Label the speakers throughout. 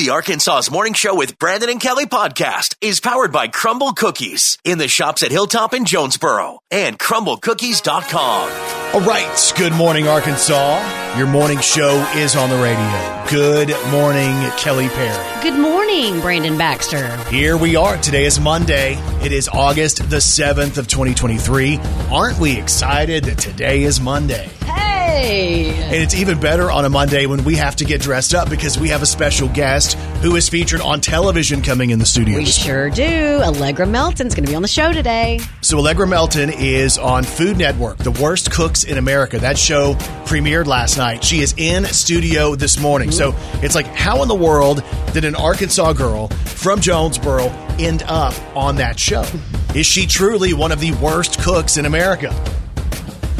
Speaker 1: The Arkansas's Morning Show with Brandon and Kelly podcast is powered by Crumbl Cookies in the shops at Hilltop and Jonesboro and crumblcookies.com.
Speaker 2: All right. Good morning, Arkansas. Your morning show is on the radio. Good morning, Kelly Perry.
Speaker 3: Good morning, Brandon Baxter.
Speaker 2: Here we are. Today is Monday. It is August the 7th of 2023. Aren't we excited that today is Monday?
Speaker 3: Hey!
Speaker 2: And it's even better on a Monday when we have to get dressed up because we have a special guest who is featured on television coming in the studio.
Speaker 3: We sure do. Allegra Melton's going to be on the show today.
Speaker 2: So Allegra Melton is on Food Network, The Worst Cooks in America. That show premiered last night. She is in studio this morning. So mm-hmm. it's like, how in the world did an Arkansas girl from Jonesboro end up on that show? Is she truly one of the worst cooks in America?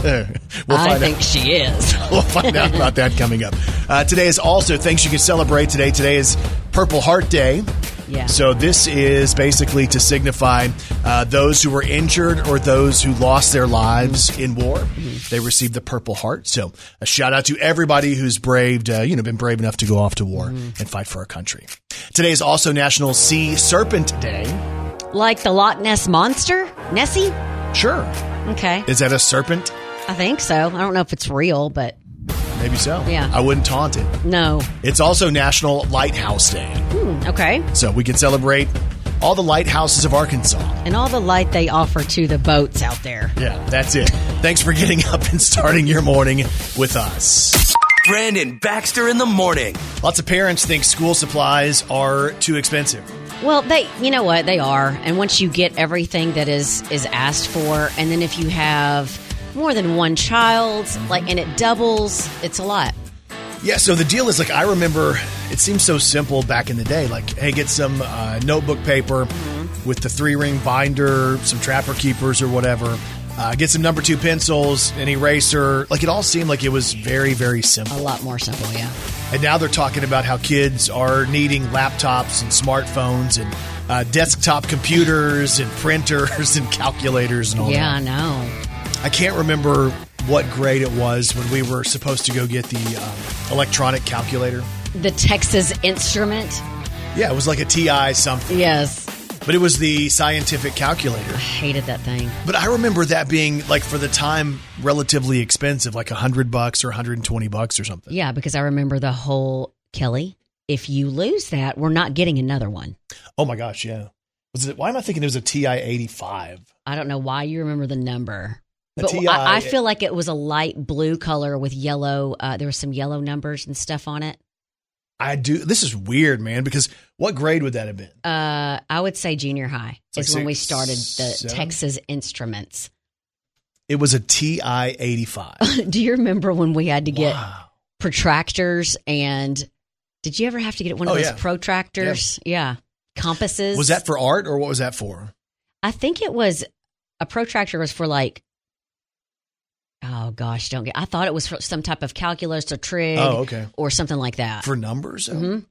Speaker 2: We'll
Speaker 3: I think
Speaker 2: out.
Speaker 3: she is.
Speaker 2: We'll find out about that coming up. Uh, today is also things you can celebrate today. Today is Purple Heart Day.
Speaker 3: Yeah.
Speaker 2: So this is basically to signify uh, those who were injured or those who lost their lives in war. They received the Purple Heart. So a shout out to everybody who's braved, uh, you know, been brave enough to go off to war and fight for our country. Today is also National Sea Serpent Day.
Speaker 3: like the Loch Ness Monster? Nessie?
Speaker 2: Sure.
Speaker 3: Okay.
Speaker 2: Is that a serpent?
Speaker 3: I think so. I don't know if it's real, but
Speaker 2: Maybe so.
Speaker 3: Yeah.
Speaker 2: I wouldn't taunt it.
Speaker 3: no.
Speaker 2: It's also National Lighthouse Day.
Speaker 3: Hmm, okay.
Speaker 2: So we can celebrate all the lighthouses of Arkansas.
Speaker 3: And all the light they offer to the boats out there.
Speaker 2: Yeah, that's it. Thanks for getting up and starting your morning with us.
Speaker 1: Brandon Baxter in the morning.
Speaker 2: Lots of parents think school supplies are too expensive.
Speaker 3: Well, they, you know what, they are. And once you get everything that is is asked for, and then if you have more than one child, like, and it doubles, it's a lot.
Speaker 2: Yeah, so the deal is like I remember it seems so simple back in the day. Like, hey, get some uh, notebook paper with the three ring binder, some trapper keepers or whatever. Uh, get some number two pencils, an eraser. Like it all seemed like it was very, very simple.
Speaker 3: A lot more simple, yeah.
Speaker 2: And now they're talking about how kids are needing laptops and smartphones and uh, desktop computers and printers and calculators and all that.
Speaker 3: Yeah, I know.
Speaker 2: I can't remember what grade it was when we were supposed to go get the um, electronic calculator.
Speaker 3: The Texas Instrument.
Speaker 2: Yeah, it was like a TI something,
Speaker 3: Yes.
Speaker 2: but it was the scientific calculator.
Speaker 3: I hated that thing.
Speaker 2: But I remember that being like for the time relatively expensive, like a hundred bucks or 120 bucks or something.
Speaker 3: Yeah, because I remember the whole Kelly. If you lose that, we're not getting another one.
Speaker 2: Oh my gosh, yeah. Was it? Why am I thinking it was a TI 85?
Speaker 3: I don't know why you remember the number. But I, I feel like it was a light blue color with yellow. Uh, there were some yellow numbers and stuff on it.
Speaker 2: I do. This is weird, man. Because what grade would that have been?
Speaker 3: Uh, I would say junior high
Speaker 2: It's like
Speaker 3: is when we started the
Speaker 2: seven?
Speaker 3: Texas Instruments.
Speaker 2: It was a TI eighty five.
Speaker 3: Do you remember when we had to get
Speaker 2: Wow.
Speaker 3: protractors and did you ever have to get one of
Speaker 2: Oh,
Speaker 3: those
Speaker 2: yeah.
Speaker 3: protractors? Yeah. Compasses.
Speaker 2: Was that for art or what was that for?
Speaker 3: I think it was a protractor was for like oh gosh, don't get I thought it was for some type of calculus or trig
Speaker 2: Oh, okay.
Speaker 3: or something like that.
Speaker 2: For numbers? though?
Speaker 3: Mhm.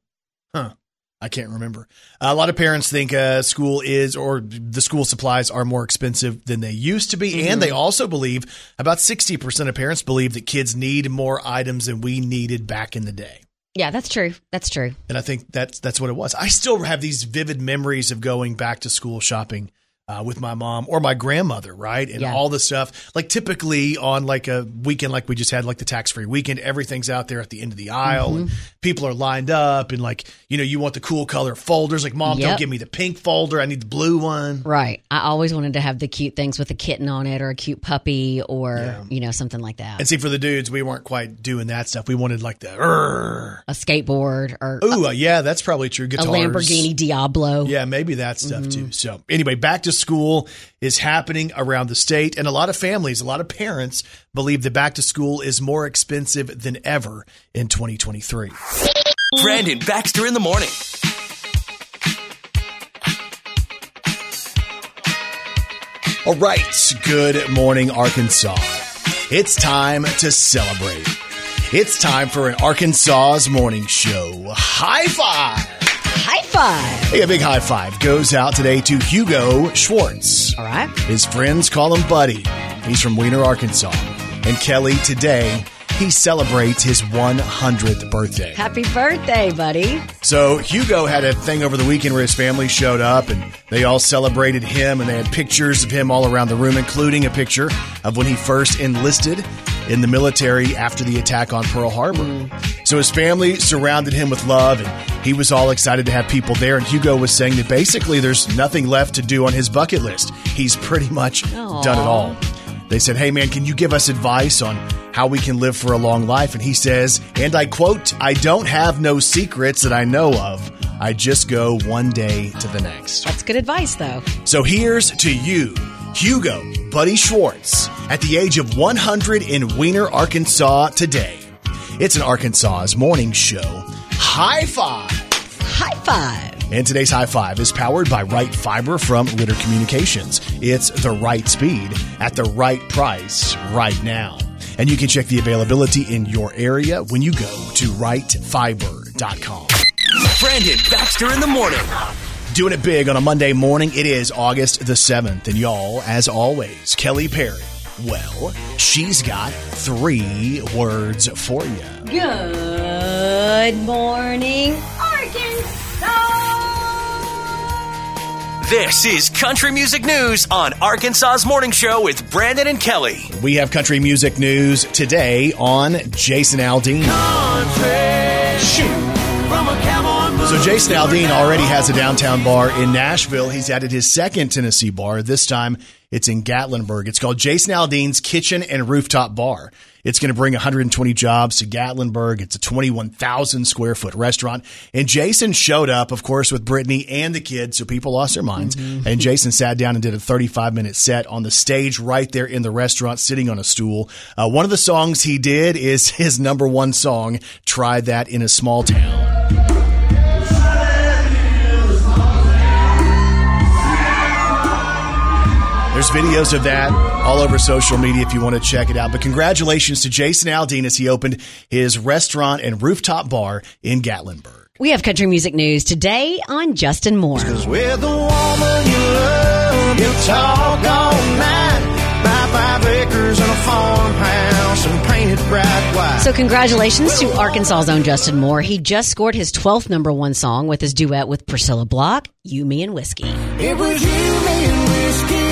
Speaker 2: Huh. I can't remember. a lot of parents think uh, school is or the school supplies are more expensive than they used to be,
Speaker 3: Mm-hmm.
Speaker 2: and they also believe about sixty percent of parents believe that kids need more items than we needed back in the day.
Speaker 3: Yeah, that's true. That's true.
Speaker 2: And I think that's that's what it was. I still have these vivid memories of going back to school shopping uh, with my mom or my grandmother, right? And
Speaker 3: Yeah.
Speaker 2: all the stuff. Like typically on like a weekend, like we just had, like the tax free weekend, everything's out there at the end of the aisle, and
Speaker 3: Mm-hmm.
Speaker 2: people are lined up, and like you know, you want the cool color folders. Like, mom, don't give me the pink folder. I need the blue one.
Speaker 3: Right. I always wanted to have the cute things with a kitten on it or a cute puppy or,
Speaker 2: Yeah.
Speaker 3: you know, something like that.
Speaker 2: And see, for the dudes, we weren't quite doing that stuff. We wanted like the,
Speaker 3: a skateboard or
Speaker 2: ooh, uh, yeah, that's probably true.
Speaker 3: a Lamborghini Diablo.
Speaker 2: Yeah, maybe that stuff
Speaker 3: Mm-hmm.
Speaker 2: too. So, anyway, back to school is happening around the state, and a lot of families, a lot of parents believe that back to school is more expensive than ever in 2023.
Speaker 1: Brandon Baxter in the morning.
Speaker 2: All right, good morning, Arkansas. It's time to celebrate. It's time for an Arkansas's morning show. High five!
Speaker 3: Five.
Speaker 2: Hey, a big high five goes out today to Hugo Schwartz.
Speaker 3: All right.
Speaker 2: His friends call him Buddy. He's from Weiner, Arkansas. And Kelly, today he celebrates his 100th birthday.
Speaker 3: Happy birthday, buddy.
Speaker 2: So Hugo had a thing over the weekend where his family showed up and they all celebrated him and they had pictures of him all around the room, including a picture of when he first enlisted in the military after the attack on Pearl Harbor. Hmm. So his family surrounded him with love and he was all excited to have people there. And Hugo was saying that basically there's nothing left to do on his bucket list. He's pretty much
Speaker 3: Aw.
Speaker 2: done it all. They said, Hey man, can you give us advice on how we can live for a long life? And he says, and I quote, I don't have no secrets that I know of. I just go one day to the next.
Speaker 3: That's good advice, though.
Speaker 2: So here's to you, Hugo Buddy Schwartz, at the age of 100 in Weiner, Arkansas today. It's an Arkansas's morning show. High five!
Speaker 3: High five.
Speaker 2: And today's high five is powered by Right Fiber from Ritter Communications. It's the right speed at the right price right now. And you can check the availability in your area when you go to rightfiber.com.
Speaker 1: Brandon Baxter in the morning.
Speaker 2: Doing it big on a Monday morning. It is August the 7th. And y'all, as always, Kelly Perry. Well, she's got three words for you.
Speaker 3: Good morning, Arkansas.
Speaker 1: This is Country Music News on Arkansas's Morning Show with Brandon and Kelly.
Speaker 2: We have country music news today on Jason Aldean. So Jason Aldean already has a downtown bar in Nashville. He's added his second Tennessee bar. This time it's in Gatlinburg. It's called Jason Aldean's Kitchen and Rooftop Bar. It's going to bring 120 jobs to Gatlinburg. It's a 21,000 square foot restaurant. And Jason showed up, of course, with Brittany and the kids, so people lost their minds. And Jason sat down and did a 35 minute set on the stage right there in the restaurant, sitting on a stool. Uh, one of the songs he did is his number one song, Try That in a Small Town. There's videos of that all over social media if you want to check it out. But congratulations to Jason Aldean as he opened his restaurant and rooftop bar in Gatlinburg.
Speaker 3: We have country music news today on Justin Moore.
Speaker 4: With a woman you love, you'll talk all night. Buy five acres and a farmhouse and paint it bright white.
Speaker 3: So, congratulations to Arkansas's own Justin Moore. He just scored his 12th number one song with his duet with Priscilla Block, You, Me, and Whiskey.
Speaker 4: it was you, me, and whiskey all night long.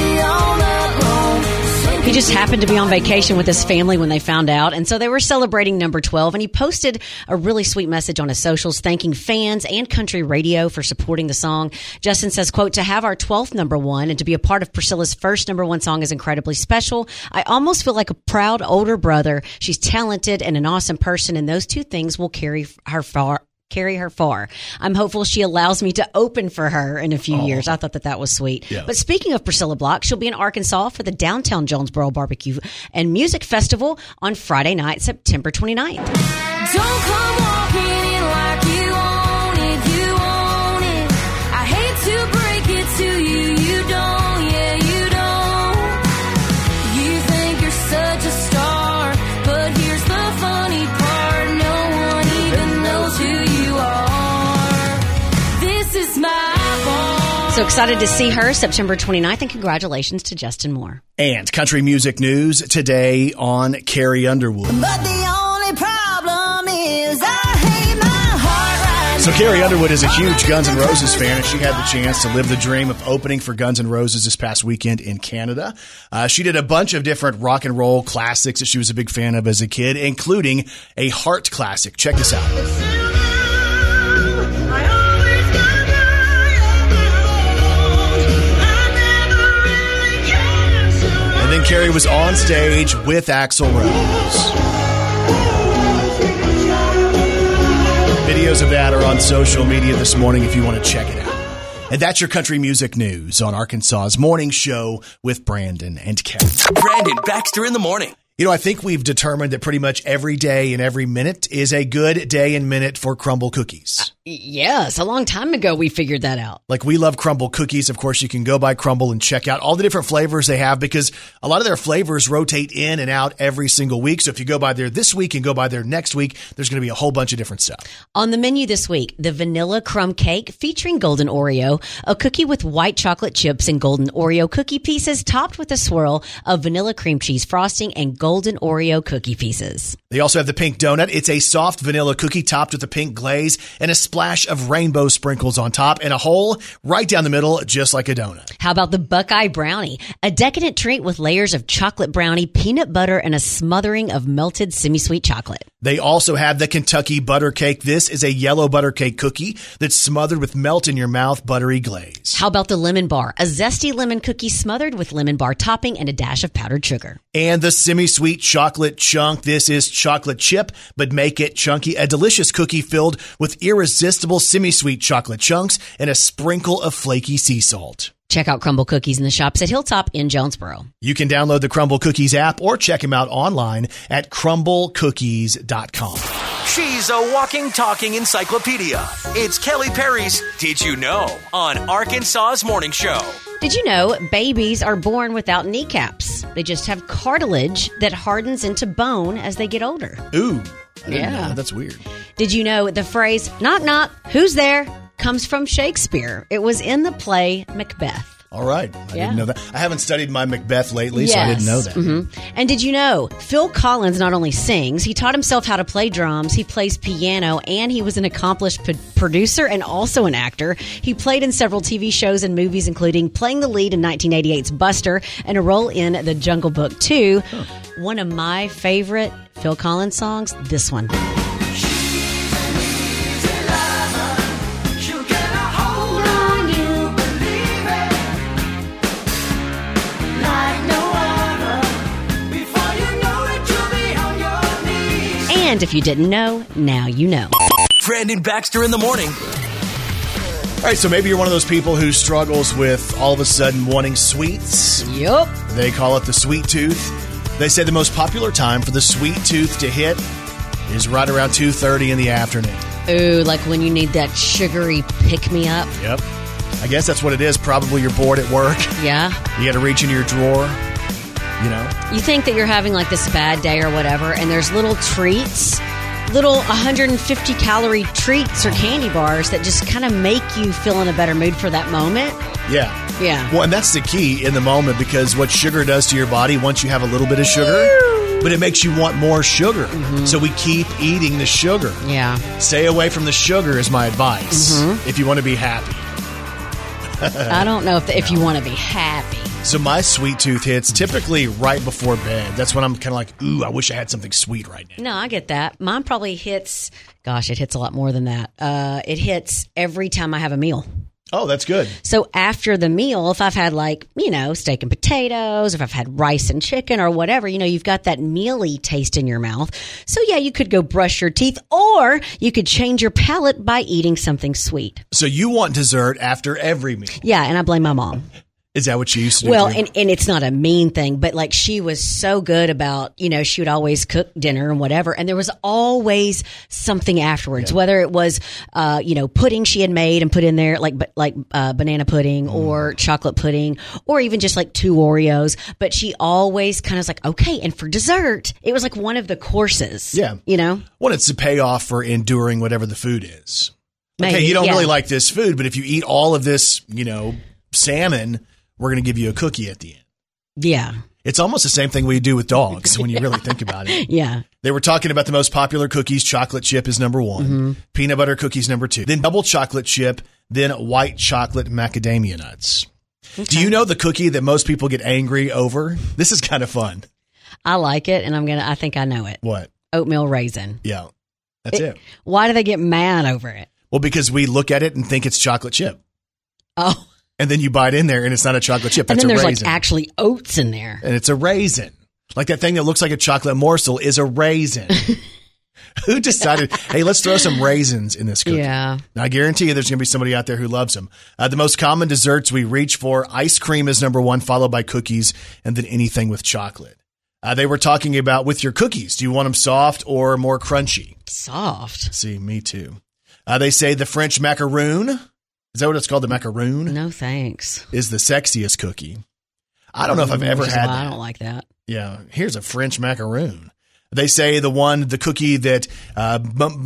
Speaker 3: He just happened to be on vacation with his family when they found out, and so they were celebrating number 12. And he posted a really sweet message on his socials thanking fans and country radio for supporting the song. Justin says, quote, to have our 12th number one and to be a part of Priscilla's first number one song is incredibly special. I almost feel like a proud older brother. She's talented and an awesome person, and those two things will carry her far carry her far. I'm hopeful she allows me to open for her in a few years. I thought that that was sweet.
Speaker 2: Yeah.
Speaker 3: But speaking of Priscilla Block, she'll be in Arkansas for the Downtown Jonesboro Barbecue and Music Festival on Friday night, September 29th.
Speaker 5: Don't come walking
Speaker 3: So excited to see her September 29th and congratulations to Justin Moore.
Speaker 2: And country music news today on Carrie Underwood.
Speaker 5: But the only problem is I hate my heart right
Speaker 2: So Carrie Underwood is a huge Guns N' Roses fan, and she had the chance to live the dream of opening for Guns N' Roses this past weekend in Canada. Uh, she did a bunch of different rock and roll classics that she was a big fan of as a kid, including a Heart classic. Check this out. Carrie was on stage with Axl Rose. Videos of that are on social media this morning if you want to check it out. And that's your country music news on Arkansas's morning show with Brandon and Kelly.
Speaker 1: Brandon Baxter in the morning.
Speaker 2: You know, I think we've determined that pretty much every day and every minute is a good day and minute for Crumbl cookies.
Speaker 3: Uh, yes, a long time ago we figured that out.
Speaker 2: Like we love Crumbl cookies. Of course, you can go by Crumbl and check out all the different flavors they have because a lot of their flavors rotate in and out every single week. So if you go by there this week and go by there next week, there's going to be a whole bunch of different stuff.
Speaker 3: On the menu this week, the vanilla crumb cake featuring golden Oreo, a cookie with white chocolate chips and golden Oreo cookie pieces topped with a swirl of vanilla cream cheese frosting and golden Oreo cookie pieces.
Speaker 2: They also have the pink donut. It's a soft vanilla cookie topped with a pink glaze and a splash of rainbow sprinkles on top and a hole right down the middle, just like a donut.
Speaker 3: How about the Buckeye Brownie? A decadent treat with layers of chocolate brownie, peanut butter, and a smothering of melted semi sweet chocolate.
Speaker 2: They also have the Kentucky butter cake. This is a yellow butter cake cookie that's smothered with melt in your mouth buttery glaze.
Speaker 3: How about the lemon bar? A zesty lemon cookie smothered with lemon bar topping and a dash of powdered sugar.
Speaker 2: And the semi sweet chocolate chunk. This is chocolate chip, but make it chunky. A delicious cookie filled with irresistible semi sweet chocolate chunks and a sprinkle of flaky sea salt.
Speaker 3: Check out Crumbl Cookies in the shops at Hilltop in Jonesboro.
Speaker 2: You can download the Crumbl Cookies app or check them out online at crumblcookies.com.
Speaker 1: She's a walking, talking encyclopedia. It's Kelly Perry's Did You Know on Arkansas's Morning Show.
Speaker 3: Did you know babies are born without kneecaps? They just have cartilage that hardens into bone as they get older.
Speaker 2: Ooh, I didn't
Speaker 3: Yeah.
Speaker 2: know. That's weird.
Speaker 3: Did you know the phrase knock knock, who's there comes from Shakespeare? It was in the play Macbeth.
Speaker 2: All right. I
Speaker 3: Yeah.
Speaker 2: didn't know that. I haven't studied my Macbeth lately, so I didn't know that.
Speaker 3: Mhm. And did you know Phil Collins not only sings, he taught himself how to play drums, he plays piano, and he was an accomplished p- producer and also an actor. He played in several TV shows and movies, including playing the lead in 1988's Buster and a role in The Jungle Book 2. One of my favorite Phil Collins songs, this one. And if you didn't know, now you know.
Speaker 1: Brandon Baxter in the morning.
Speaker 2: All right, so maybe you're one of those people who struggles with all of a sudden wanting sweets.
Speaker 3: Yup.
Speaker 2: They call it the sweet tooth. They say the most popular time for the sweet tooth to hit is right around 2:30 in the afternoon.
Speaker 3: Ooh, like when you need that sugary pick me up.
Speaker 2: Yep. I guess that's what it is. Probably you're bored at work.
Speaker 3: Yeah.
Speaker 2: You got to reach into your drawer. You know.
Speaker 3: You think that you're having like this bad day or whatever, and there's little treats, little 150 calorie treats or candy bars that just kind of make you feel in a better mood for that moment.
Speaker 2: Yeah.
Speaker 3: Yeah.
Speaker 2: Well, and that's the key in the moment because what sugar does to your body once you have a little bit of sugar, but it makes you want more sugar. Mm-hmm. So we keep eating the sugar.
Speaker 3: Yeah.
Speaker 2: Stay away from the sugar is my advice mm-hmm. if you want to be happy.
Speaker 3: I don't know if, if you want to be happy.
Speaker 2: So my sweet tooth hits typically right before bed. That's when I'm kind of like, ooh, I wish I had something sweet right now.
Speaker 3: No, I get that. Mine probably hits, gosh, it hits a lot more than that. Uh, it hits every time I have a meal.
Speaker 2: Oh, that's good.
Speaker 3: So after the meal, if I've had like, you know, steak and potatoes, if I've had rice and chicken or whatever, you know, you've got that mealy taste in your mouth. So yeah, you could go brush your teeth or you could change your palate by eating something sweet.
Speaker 2: So you want dessert after every meal.
Speaker 3: Yeah, and I blame my mom.
Speaker 2: Is that what you used to do?
Speaker 3: Well, and, and it's not a mean thing, but like she was so good about, you know, she would always cook dinner and whatever. And there was always something afterwards, whether it was, uh, you know, pudding she had made and put in there, like, like, uh, banana pudding or chocolate pudding or even just like two Oreos. But she always kind of was like, okay. And for dessert, it was like one of the courses.
Speaker 2: Yeah.
Speaker 3: You know?
Speaker 2: Well, it's a payoff for enduring whatever the food is. okay, you don't
Speaker 3: yeah.
Speaker 2: really like this food, but if you eat all of this, you know, salmon, we're going to give you a cookie at the end.
Speaker 3: Yeah.
Speaker 2: It's almost the same thing we do with dogs when you really think about it.
Speaker 3: Yeah.
Speaker 2: They were talking about the most popular cookies. Chocolate chip is number one.
Speaker 3: Mm-hmm.
Speaker 2: Peanut butter cookies number two. Then double chocolate chip. Then white chocolate macadamia nuts. Do you know the cookie that most people get angry over? This is kind of fun.
Speaker 3: I like it and I'm going to, I think I know it.
Speaker 2: What?
Speaker 3: Oatmeal raisin.
Speaker 2: Yeah, that's it.
Speaker 3: Why do they get mad over it?
Speaker 2: Well, because we look at it and think it's chocolate chip,
Speaker 3: Oh.
Speaker 2: And then you bite in there and it's not a chocolate chip.
Speaker 3: And then
Speaker 2: a
Speaker 3: there's
Speaker 2: raisin,
Speaker 3: like actually oats in there.
Speaker 2: and it's a raisin. Like that thing that looks like a chocolate morsel is a raisin. Who decided? hey, let's throw some raisins in this cookie.
Speaker 3: Yeah.
Speaker 2: Now, I guarantee you there's going to be somebody out there who loves them. Uh, the most common desserts we reach for ice cream is number one, followed by cookies, and then anything with chocolate. Uh, they were talking about with your cookies. Do you want them soft or more crunchy?
Speaker 3: Soft.
Speaker 2: See, me too. Uh, they say the French macaroon. Is that what it's called? The macaroon
Speaker 3: No thanks.
Speaker 2: is the sexiest cookie. I don't know if I've ever had.
Speaker 3: I don't like that.
Speaker 2: Yeah, here's a French macaroon. They say the one, the cookie that uh,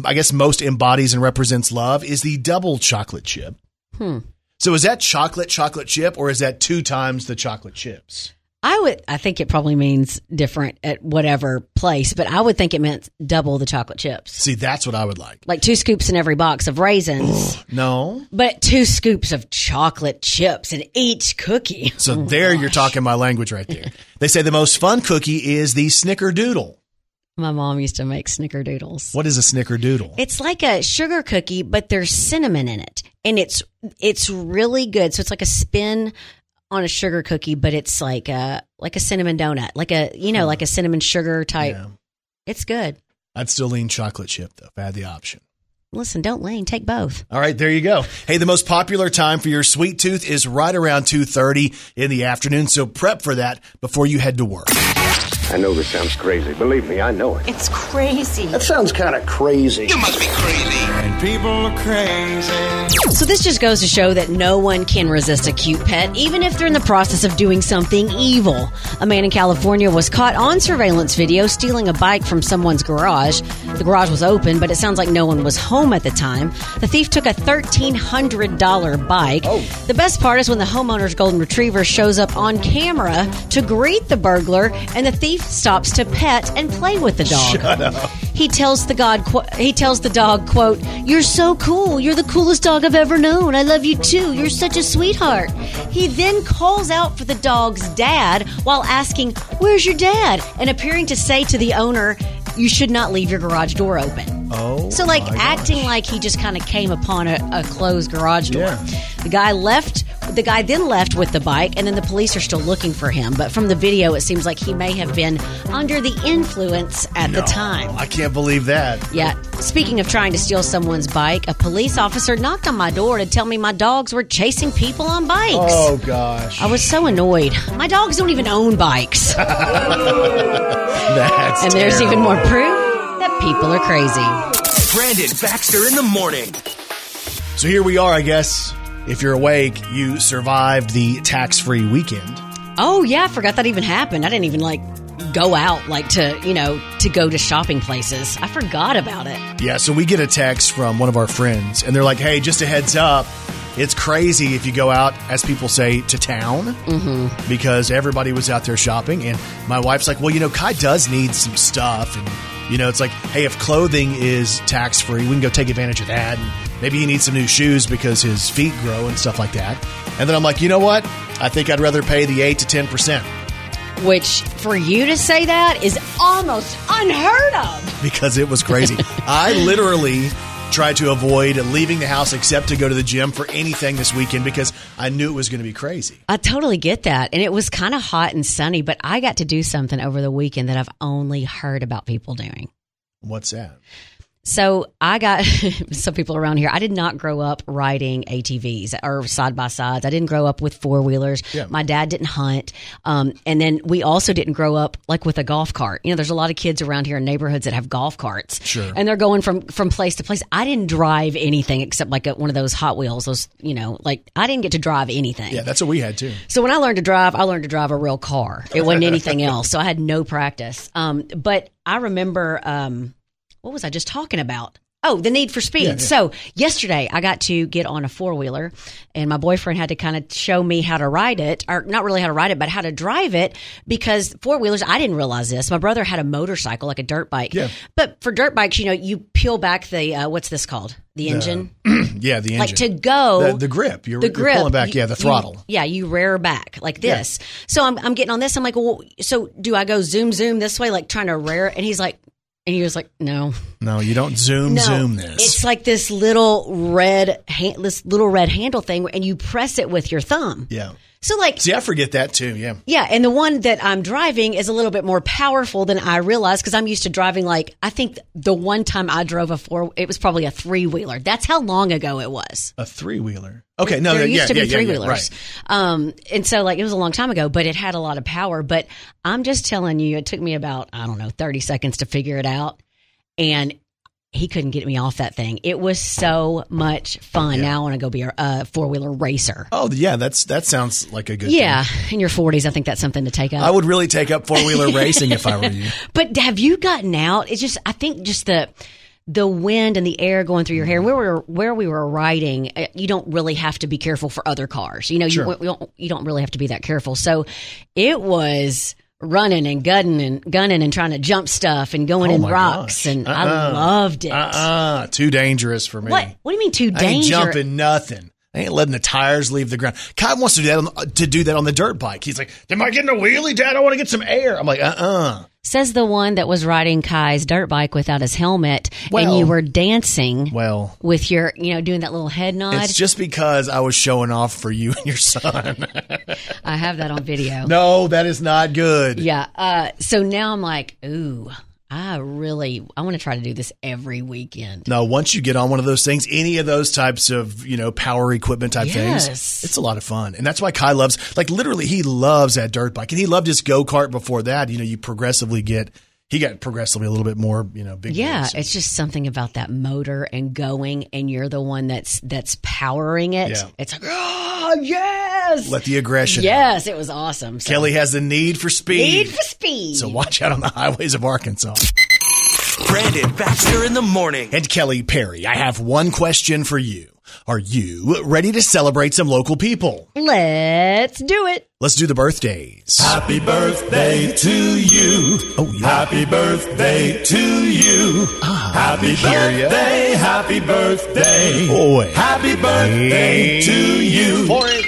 Speaker 2: I guess most embodies and represents love is the double chocolate chip.
Speaker 3: Hmm.
Speaker 2: So is that chocolate chocolate chip or is that two times the chocolate chips?
Speaker 3: I would. I think it probably means different at whatever place, but I would think it meant double the chocolate chips,
Speaker 2: See, that's what I would like.
Speaker 3: like two scoops in every box of raisins,
Speaker 2: No.
Speaker 3: but two scoops of chocolate chips in each cookie.
Speaker 2: So oh there you're talking my language right there. They say the most fun cookie is the snickerdoodle.
Speaker 3: My mom used to make snickerdoodles.
Speaker 2: What is a snickerdoodle?
Speaker 3: It's like a sugar cookie, but there's cinnamon in it, and it's it's really good. So it's like a spin on a sugar cookie, but it's like a like a cinnamon donut, like a you know like a hmm. cinnamon sugar type.
Speaker 2: Yeah.
Speaker 3: It's good.
Speaker 2: I'd still lean chocolate chip though if I had the option.
Speaker 3: Listen, don't lean, take both.
Speaker 2: All right, there you go. Hey, the most popular time for your sweet tooth is right around 2:30 in the afternoon, so prep for that before you head to work.
Speaker 6: I know this sounds crazy. Believe me, I know it.
Speaker 7: It's crazy.
Speaker 6: That sounds kind of crazy.
Speaker 4: you must be And people are crazy.
Speaker 3: So this just goes to show that no one can resist a cute pet, even if they're in the process of doing something evil. A man in California was caught on surveillance video stealing a bike from someone's garage. The garage was open, but it sounds like no one was home at the time. The thief took a $1,300 bike. Oh. The best part is when the homeowner's golden retriever shows up on camera to greet the burglar, and the thief stops to pet and play with the dog.
Speaker 2: Shut up.
Speaker 3: He tells the god qu- he tells the dog quote You're so cool. You're the coolest dog I've ever known. I love you too. You're such a sweetheart. He then calls out for the dog's dad while asking Where's your dad? and appearing to say to the owner you should not leave your garage door open.
Speaker 2: Oh.
Speaker 3: So like acting
Speaker 2: gosh.
Speaker 3: like he just kind of came upon a, a closed garage door.
Speaker 2: Yeah.
Speaker 3: The guy left the guy then left with the bike and then the police are still looking for him, but from the video it seems like he may have been under the influence at the time.
Speaker 2: I can't believe that.
Speaker 3: Yeah. Speaking of trying to steal someone's bike, a police officer knocked on my door to tell me my dogs were chasing people on bikes.
Speaker 2: Oh gosh.
Speaker 3: I was so annoyed. My dogs don't even own bikes. and there's
Speaker 2: terrible.
Speaker 3: even more proof people are crazy.
Speaker 1: Brandon Baxter in the morning.
Speaker 2: So here we are, I guess. If you're awake, you survived the tax-free weekend.
Speaker 3: Oh yeah, I forgot that even happened. I didn't even like go out like to, you know, to go to shopping places. I forgot about it.
Speaker 2: Yeah, so we get a text from one of our friends, and they're like, "Hey, just a heads up, it's crazy if you go out, as people say, to town, mm-hmm. because everybody was out there shopping." And my wife's like, "Well, you know, Kai does need some stuff, and you know, it's like, hey, if clothing is tax free, we can go take advantage of that, and maybe he needs some new shoes because his feet grow and stuff like that." And then I'm like, you know what? I think I'd rather pay the eight to ten percent
Speaker 3: Which for you to say that is almost unheard of.
Speaker 2: because it was crazy. I literally tried to avoid leaving the house except to go to the gym for anything this weekend because I knew it was going to be crazy.
Speaker 3: I totally get that. And it was kind of hot and sunny, but I got to do something over the weekend that I've only heard about people doing.
Speaker 2: What's that?
Speaker 3: So I got some people around here. I did not grow up riding ATVs or side by sides. I didn't grow up with four wheelers.
Speaker 2: Yeah.
Speaker 3: My dad didn't hunt. Um, and then we also didn't grow up like with a golf cart. You know, there's a lot of kids around here in neighborhoods that have golf carts.
Speaker 2: Sure.
Speaker 3: And they're going from, from place to place. I didn't drive anything except like a, one of those Hot Wheels, those, you know, like I didn't get to drive anything.
Speaker 2: Yeah, that's what we had too.
Speaker 3: So when I learned to drive, I learned to drive a real car. It wasn't anything else. So I had no practice. Um, but I remember, um, what was I just talking about? Oh, the need for speed. So yesterday I got to get on a four wheeler and my boyfriend had to kind of show me how to ride it or not really how to ride it, but how to drive it because four wheelers, I didn't realize this. My brother had a motorcycle, like a dirt bike.
Speaker 2: Yeah.
Speaker 3: But for dirt bikes, you know, you peel back the, uh, what's this called? The engine?
Speaker 2: Yeah, the engine.
Speaker 3: like to go
Speaker 2: the, the grip. You're,
Speaker 3: the
Speaker 2: you're
Speaker 3: grip
Speaker 2: pulling back.
Speaker 3: you-
Speaker 2: yeah, the
Speaker 3: you-
Speaker 2: throttle.
Speaker 3: yeah, you rear back like this. So I'm I'm getting on this. I'm like, well, so do I go zoom zoom this way, like trying to rear? And he's like, and he was like, no,
Speaker 2: No, you don't zoom
Speaker 3: no,
Speaker 2: zoom this.
Speaker 3: It's like this little red hand, this little red handle thing, and you press it with your thumb.
Speaker 2: yeah.
Speaker 3: So like,
Speaker 2: See, I forget that too. Yeah.
Speaker 3: yeah, and the one that I'm driving is a little bit more powerful than I realized because I'm used to driving like I think the one time I drove a four, it was probably a three wheeler. That's how long ago it was.
Speaker 2: A three wheeler. Okay, no,
Speaker 3: there
Speaker 2: yeah,
Speaker 3: used to be
Speaker 2: yeah, yeah,
Speaker 3: three
Speaker 2: yeah,
Speaker 3: wheelers.
Speaker 2: right.
Speaker 3: Um, and so like it was a long time ago, but it had a lot of power. But I'm just telling you, it took me about, I don't know, 30 seconds to figure it out. And he couldn't get me off that thing. It was so much fun. Now I want to go be a uh, four wheeler racer.
Speaker 2: Oh, yeah, that's that sounds like a good.
Speaker 3: Yeah,
Speaker 2: thing.
Speaker 3: in your 40s, I think that's something to take up.
Speaker 2: I would really take up four wheeler racing if I were you.
Speaker 3: But have you gotten out? It's just I think just the the wind and the air going through your hair. Where we were, where we were riding, uh, you don't really have to be careful for other cars. You know,
Speaker 2: Sure.
Speaker 3: you, we don't, you don't really have to be that careful. So it was running and gunning and gunning and trying to jump stuff and going
Speaker 2: Oh
Speaker 3: in rocks,
Speaker 2: gosh.
Speaker 3: and I
Speaker 2: Uh-uh.
Speaker 3: loved it.
Speaker 2: Uh-uh. Too dangerous for me.
Speaker 3: What? What do you mean too
Speaker 2: I ain't
Speaker 3: dangerous?
Speaker 2: jumping nothing. I ain't letting the tires leave the ground. Kai wants to do that on, to do that on the dirt bike. He's like, "Am I getting a wheelie, Dad? I want to get some air." I'm like, "Uh, uh
Speaker 3: Says the one that was riding Kai's dirt bike without his helmet, and you were dancing
Speaker 2: Well,
Speaker 3: with your, you know, doing that little head nod.
Speaker 2: it's just because I was showing off for you and your son.
Speaker 3: I have that on video.
Speaker 2: no, that is not good.
Speaker 3: Yeah. Uh, so now I'm like, ooh, I really, I want to try to do this every weekend.
Speaker 2: No, once you get on one of those things, any of those types of, you know, power equipment type
Speaker 3: Yes.
Speaker 2: things, it's a lot of fun. And that's why Kai loves, like literally he loves that dirt bike and he loved his go kart before that. You know, you progressively get, he got progressively a little bit more, you know, big.
Speaker 3: Yeah, it's just something about that motor and going, and you're the one that's that's powering it.
Speaker 2: Yeah.
Speaker 3: It's like, oh Oh, yes,
Speaker 2: Let the aggression. out.
Speaker 3: yes, it was awesome. So,
Speaker 2: Kelly has the need for speed.
Speaker 3: need for speed.
Speaker 2: So watch out on the highways of Arkansas.
Speaker 1: Brandon Baxter in the morning.
Speaker 2: And Kelly Perry, I have one question for you. Are you ready to celebrate some local people?
Speaker 3: Let's do it.
Speaker 2: Let's do the birthdays.
Speaker 7: Happy birthday to you.
Speaker 2: Oh, yeah.
Speaker 7: Happy birthday to you. Ah, happy
Speaker 2: hear ya.
Speaker 7: birthday, happy birthday.
Speaker 2: Boy.
Speaker 7: Happy birthday to you.
Speaker 2: For it.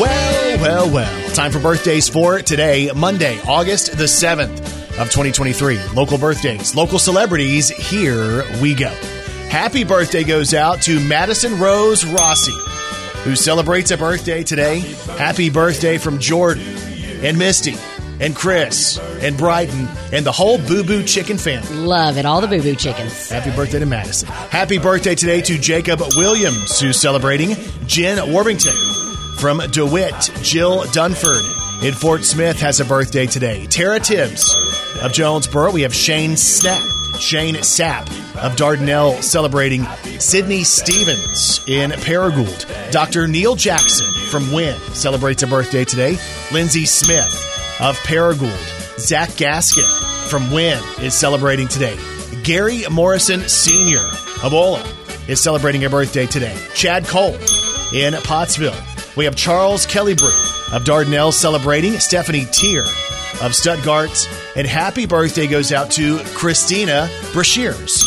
Speaker 2: Well, well, well. Time for birthdays for today, Monday, August the 7th of 2023. Local birthdays, local celebrities. Here we go. Happy birthday goes out to Madison Rose Rossi, who celebrates a birthday today. Happy birthday from Jordan and Misty and Chris and Brighton and the whole Boo Boo Chicken family.
Speaker 3: Love it. All the boo boo chickens.
Speaker 2: Happy birthday to Madison. Happy birthday today to Jacob Williams, who's celebrating. Jen Warbington from DeWitt. Jill Dunford in Fort Smith has a birthday today. Tara Tibbs of Jonesboro. We have Shane Snap. Shane Sapp of Dardanelle celebrating. Sydney Stevens in Paragould. Dr. Neil Jackson from Wynne celebrates a birthday today. Lindsay Smith of Paragould. Zach Gaskin from Wynne is celebrating today. Gary Morrison Sr. of Ola is celebrating a birthday today. Chad Cole in Pottsville. We have Charles Kellybrew of Dardanelle celebrating. Stephanie Tier of Stuttgart. And happy birthday goes out to Christina Brashears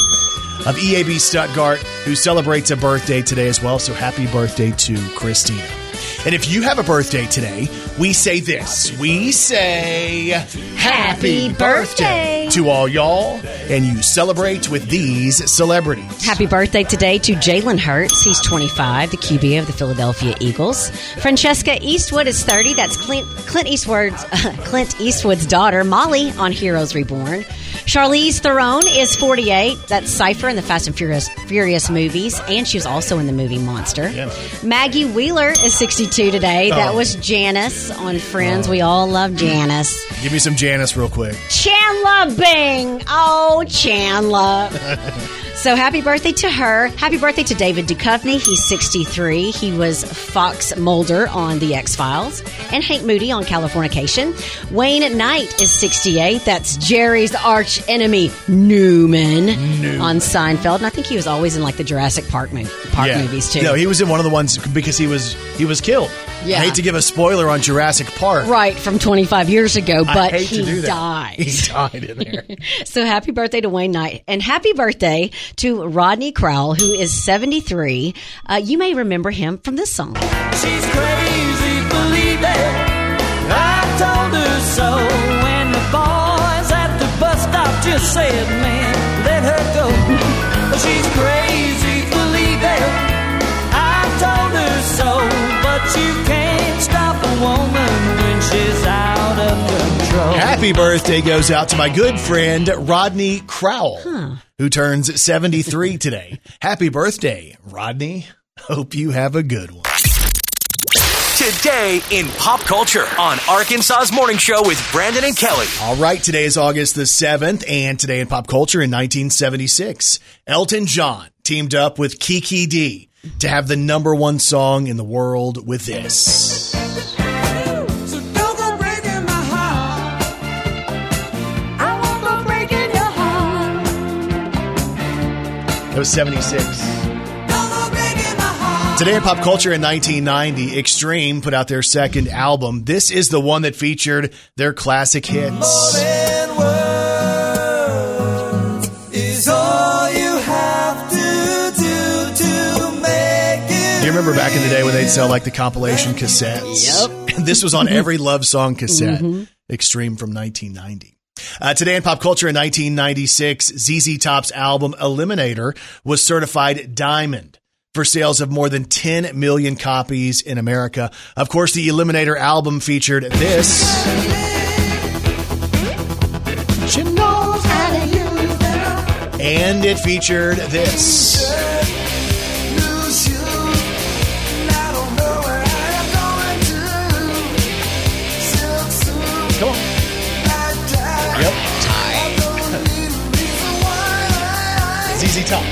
Speaker 2: of EAB Stuttgart, who celebrates a birthday today as well. So happy birthday to Christina. And if you have a birthday today, we say this. We say happy,
Speaker 3: Happy birthday.
Speaker 2: to all y'all, and you celebrate with these celebrities.
Speaker 3: Happy birthday today to Jalen Hurts. He's 25, the QB of the Philadelphia Eagles. Francesca Eastwood is 30. That's Clint, Clint Eastwood's Clint Eastwood's daughter, Molly, on Heroes Reborn. Charlize Theron is 48. That's Cipher in the Fast and Furious, Furious movies, and she was also in the movie Monster.
Speaker 2: Yeah.
Speaker 3: Maggie Wheeler is 62 today. That
Speaker 2: Oh.
Speaker 3: was Janice on Friends. We all love Janice.
Speaker 2: Give me some Janice real quick.
Speaker 3: Chandler Bing. Oh, Chandler. so happy birthday to her. Happy birthday to David Duchovny. He's 63. He was Fox Mulder on The X Files and Hank Moody on Californication. Wayne Knight is 68. That's Jerry's arch enemy, Newman, on Seinfeld. And I think he was always in like the Jurassic Park, mo- Park movies too.
Speaker 2: No, he was in one of the ones because he was he was killed.
Speaker 3: Yeah.
Speaker 2: I hate to give a spoiler on Jurassic Park.
Speaker 3: Right, from 25 years ago,
Speaker 2: I
Speaker 3: but
Speaker 2: hate
Speaker 3: he
Speaker 2: to do that.
Speaker 3: died.
Speaker 2: He died in there.
Speaker 3: So happy birthday to Wayne Knight and happy birthday to Rodney Crowell, who is 73. Uh, you may remember him from this song.
Speaker 4: She's crazy, believe it. I told her so. When the boys at the bus stop just said, man,
Speaker 2: Happy birthday goes out to my good friend Rodney Crowell, who turns 73 today. Happy birthday, Rodney. Hope you have a good one.
Speaker 1: Today in pop culture on Arkansas's Morning Show with Brandon and Kelly.
Speaker 2: All right, today is August the 7th, and today in pop culture in 1976, Elton John teamed up with Kiki Dee to have the number one song in the world with this. That was 76. Today in pop culture in 1990, Extreme put out their second album. This is the one that featured their classic hits. You remember back in the day when they'd sell like the compilation cassettes? Yep. this was on every love song cassette. Extreme from 1990. Uh, today in pop culture in 1996, ZZ Top's album Eliminator was certified diamond for sales of more than 10 million copies in America. Of course, the Eliminator album featured this. She knows how to use. And it featured this. Top.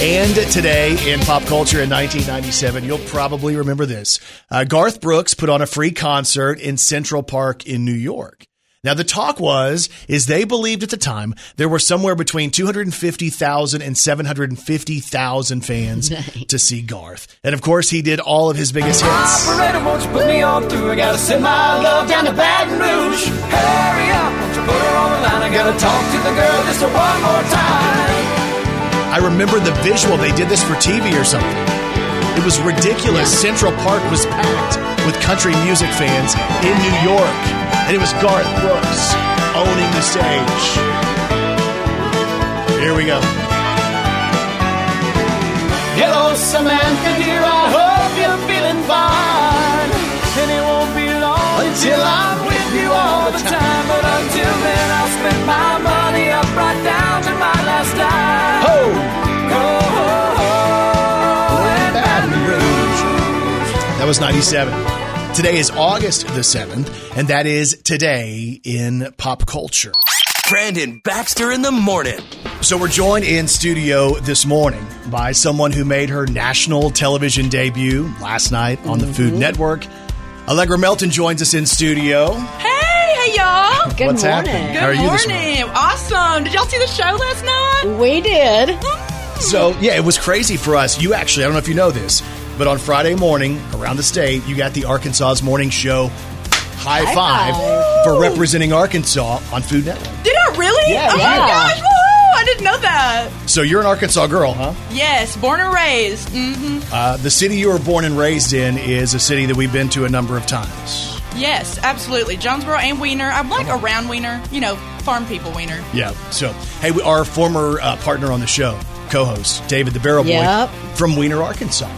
Speaker 2: And today in pop culture in 1997, you'll probably remember this. Uh, Garth Brooks put on a free concert in Central Park in New York. Now the talk was, is they believed at the time there were somewhere between 250,000 and 750,000 fans to see Garth. And of course he did all of his biggest hits.
Speaker 4: Operator, won't you put me on through? I gotta send my love down to Baton Rouge. Hurry up, won't you put her on the line? I gotta talk to the girl just one more time.
Speaker 2: I remember the visual. They did this for TV or something. It was ridiculous. Central Park was packed with country music fans in New York. And it was Garth Brooks owning the stage. Here we go.
Speaker 4: Hello, Samantha, dear, I hope you're feeling fine. And it won't be long until I'm with you all the time. But until then, I'll spend my money up right down to my last dime.
Speaker 2: Ho! Was 97. Today is August the 7th, and that is today in pop culture.
Speaker 1: Brandon Baxter in the morning.
Speaker 2: So we're joined in studio this morning by someone who made her national television debut last night on the mm-hmm. Food Network. Allegra Melton joins us in studio.
Speaker 8: Hey, hey, y'all.
Speaker 3: Good
Speaker 2: What's
Speaker 3: morning.
Speaker 2: happening?
Speaker 8: Good
Speaker 2: How are you this
Speaker 8: morning. Awesome. Did y'all see the show last night?
Speaker 3: We did. Mm.
Speaker 2: So, yeah, it was crazy for us. You actually, I don't know if you know this, but on Friday morning around the state, you got the Arkansas's morning show High, five,
Speaker 3: five.
Speaker 2: for representing Arkansas on Food Network.
Speaker 8: Did I really?
Speaker 2: Yeah,
Speaker 8: oh
Speaker 2: you
Speaker 8: my
Speaker 2: did.
Speaker 8: gosh. Woohoo. I didn't know that.
Speaker 2: So you're an Arkansas girl, huh?
Speaker 8: Yes, born and raised. hmm
Speaker 2: Uh, the city you were born and raised in is a city that we've been to a number of times.
Speaker 8: Yes, absolutely. Jonesboro and Weiner. I'm like around Weiner. You know, farm people Weiner.
Speaker 2: Yeah. So, hey, we, our former uh, partner on the show, co-host David the Barrel Boy
Speaker 3: Yep.
Speaker 2: from Weiner, Arkansas.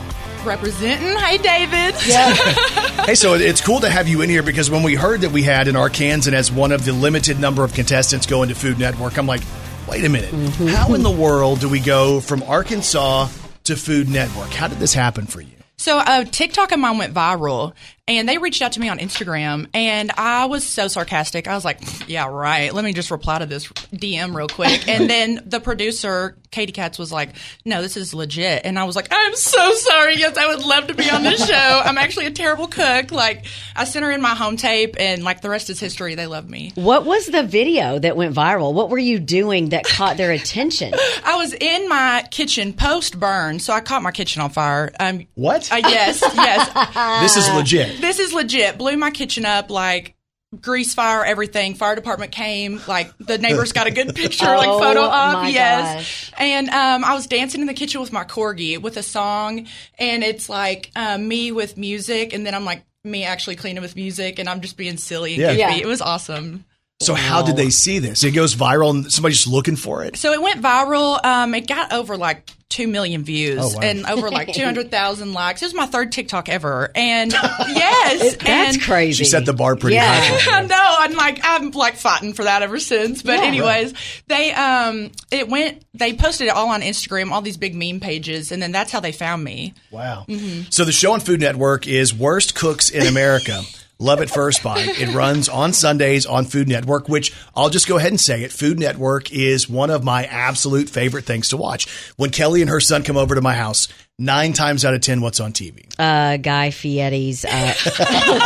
Speaker 8: Representing. Hey, David. Yeah.
Speaker 2: Hey, so it's cool to have you in here because when we heard that we had an Arkansan as one of the limited number of contestants going to Food Network, I'm like, wait a minute, how in the world do we go from Arkansas to Food Network? How did this happen for you?
Speaker 8: So uh, TikTok of mine went viral, and they reached out to me on Instagram, and I was so sarcastic. I was like, "Yeah, right. Let me just reply to this DM real quick." And then the producer, Katie Katz, was like, "No, this is legit." And I was like, "I'm so sorry. Yes, I would love to be on this show. I'm actually a terrible cook. Like, I sent her in my home tape, and like the rest is history. They love me."
Speaker 3: What was the video that went viral? What were you doing that caught their attention?
Speaker 8: I was in my kitchen post burn, so I caught my kitchen on fire. Um,
Speaker 2: What?
Speaker 8: uh, yes, yes.
Speaker 2: this is legit.
Speaker 8: This is legit. Blew my kitchen up like grease fire, everything. Fire department came. Like the neighbors got a good picture, like
Speaker 3: Oh,
Speaker 8: photo up.
Speaker 3: my
Speaker 8: yes.
Speaker 3: gosh.
Speaker 8: And um, I was dancing in the kitchen with my corgi with a song, and it's like um, me with music, and then I'm like me actually cleaning with music, and I'm just being silly and
Speaker 2: Yeah.
Speaker 8: goofy.
Speaker 3: Yeah.
Speaker 8: It was awesome.
Speaker 2: So how did they see this? It goes viral and somebody's just looking for it.
Speaker 8: So it went viral. Um, it got over like two million views
Speaker 2: Oh, wow.
Speaker 8: and over like two hundred thousand likes. It was my third TikTok ever, and yes,
Speaker 3: That's
Speaker 8: and
Speaker 3: crazy.
Speaker 2: She set the bar pretty
Speaker 3: Yeah.
Speaker 2: high. for you.
Speaker 8: I know. I'm like I'm like fighting for that ever since. But
Speaker 3: Yeah.
Speaker 8: anyways, they um it went. They posted it all on Instagram, all these big meme pages, and then that's how they found me.
Speaker 2: Wow.
Speaker 8: Mm-hmm.
Speaker 2: So the show on Food Network is Worst Cooks in America. Love at First Bite. It runs on Sundays on Food Network, which I'll just go ahead and say it. Food Network is one of my absolute favorite things to watch. When Kelly and her son come over to my house, nine times out of ten, what's on TV?
Speaker 3: Uh, Guy Fieri's. Uh,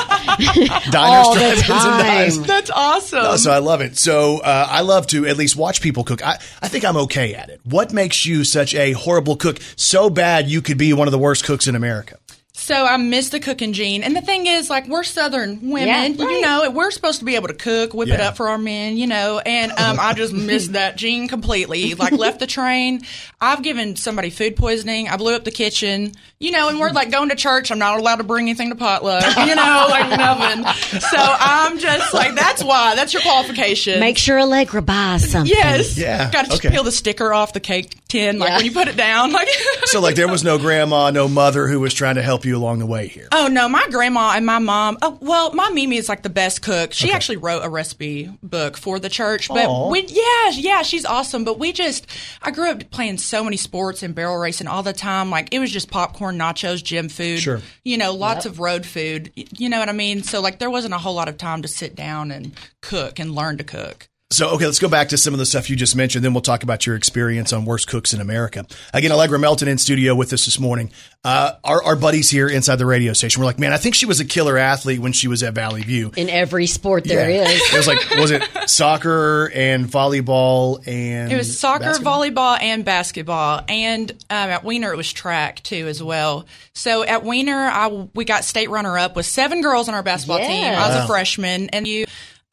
Speaker 2: Diners,
Speaker 3: All the
Speaker 2: drive-ins, and
Speaker 3: time.
Speaker 2: dives.
Speaker 8: That's awesome.
Speaker 2: So I love it. So uh, I love to at least watch people cook. I, I think I'm okay at it. What makes you such a horrible cook? So bad you could be one of the worst cooks in America.
Speaker 8: So I miss the cooking gene. And the thing is, like, we're Southern women,
Speaker 3: Yeah,
Speaker 8: you
Speaker 3: right.
Speaker 8: know, we're supposed to be able to cook, whip it up for our men, you know, and um, I just missed that gene completely. Like, left the train. I've given somebody food poisoning. I blew up the kitchen, you know, and we're like going to church. I'm not allowed to bring anything to potluck, you know, like nothing. So I'm just like, that's why. That's your qualification.
Speaker 3: make sure Allegra buys something.
Speaker 8: Yes.
Speaker 2: Yeah,
Speaker 8: Got to
Speaker 2: okay.
Speaker 8: peel the sticker off the cake tin, like
Speaker 3: Yeah.
Speaker 8: when you put it down. Like,
Speaker 2: So like there was no grandma, no mother who was trying to help you along the way here.
Speaker 8: Oh no, my grandma and my mom. Oh well, my Mimi is like the best cook. She actually wrote a recipe book for the church. But
Speaker 2: Aw.
Speaker 8: we, yeah, yeah, she's awesome. But we just, I grew up playing so many sports and barrel racing all the time. Like it was just popcorn, nachos, gym food.
Speaker 2: Sure.
Speaker 8: You know, lots of road food. You know what I mean? So like there wasn't a whole lot of time to sit down and cook and learn to cook.
Speaker 2: So, okay, let's go back to some of the stuff you just mentioned. Then we'll talk about your experience on Worst Cooks in America. Again, Allegra Melton in studio with us this morning. Uh, our, our buddies here inside the radio station were like, man, I think she was a killer athlete when she was at Valley View.
Speaker 3: In every sport there
Speaker 2: Yeah.
Speaker 3: is.
Speaker 2: It was like, was it soccer and volleyball and
Speaker 8: It was soccer,
Speaker 2: basketball?
Speaker 8: volleyball, and basketball. And um, at Weiner, it was track too as well. So at Weiner, I we got state runner up with seven girls on our basketball
Speaker 3: Yeah.
Speaker 8: team. I was a freshman, and you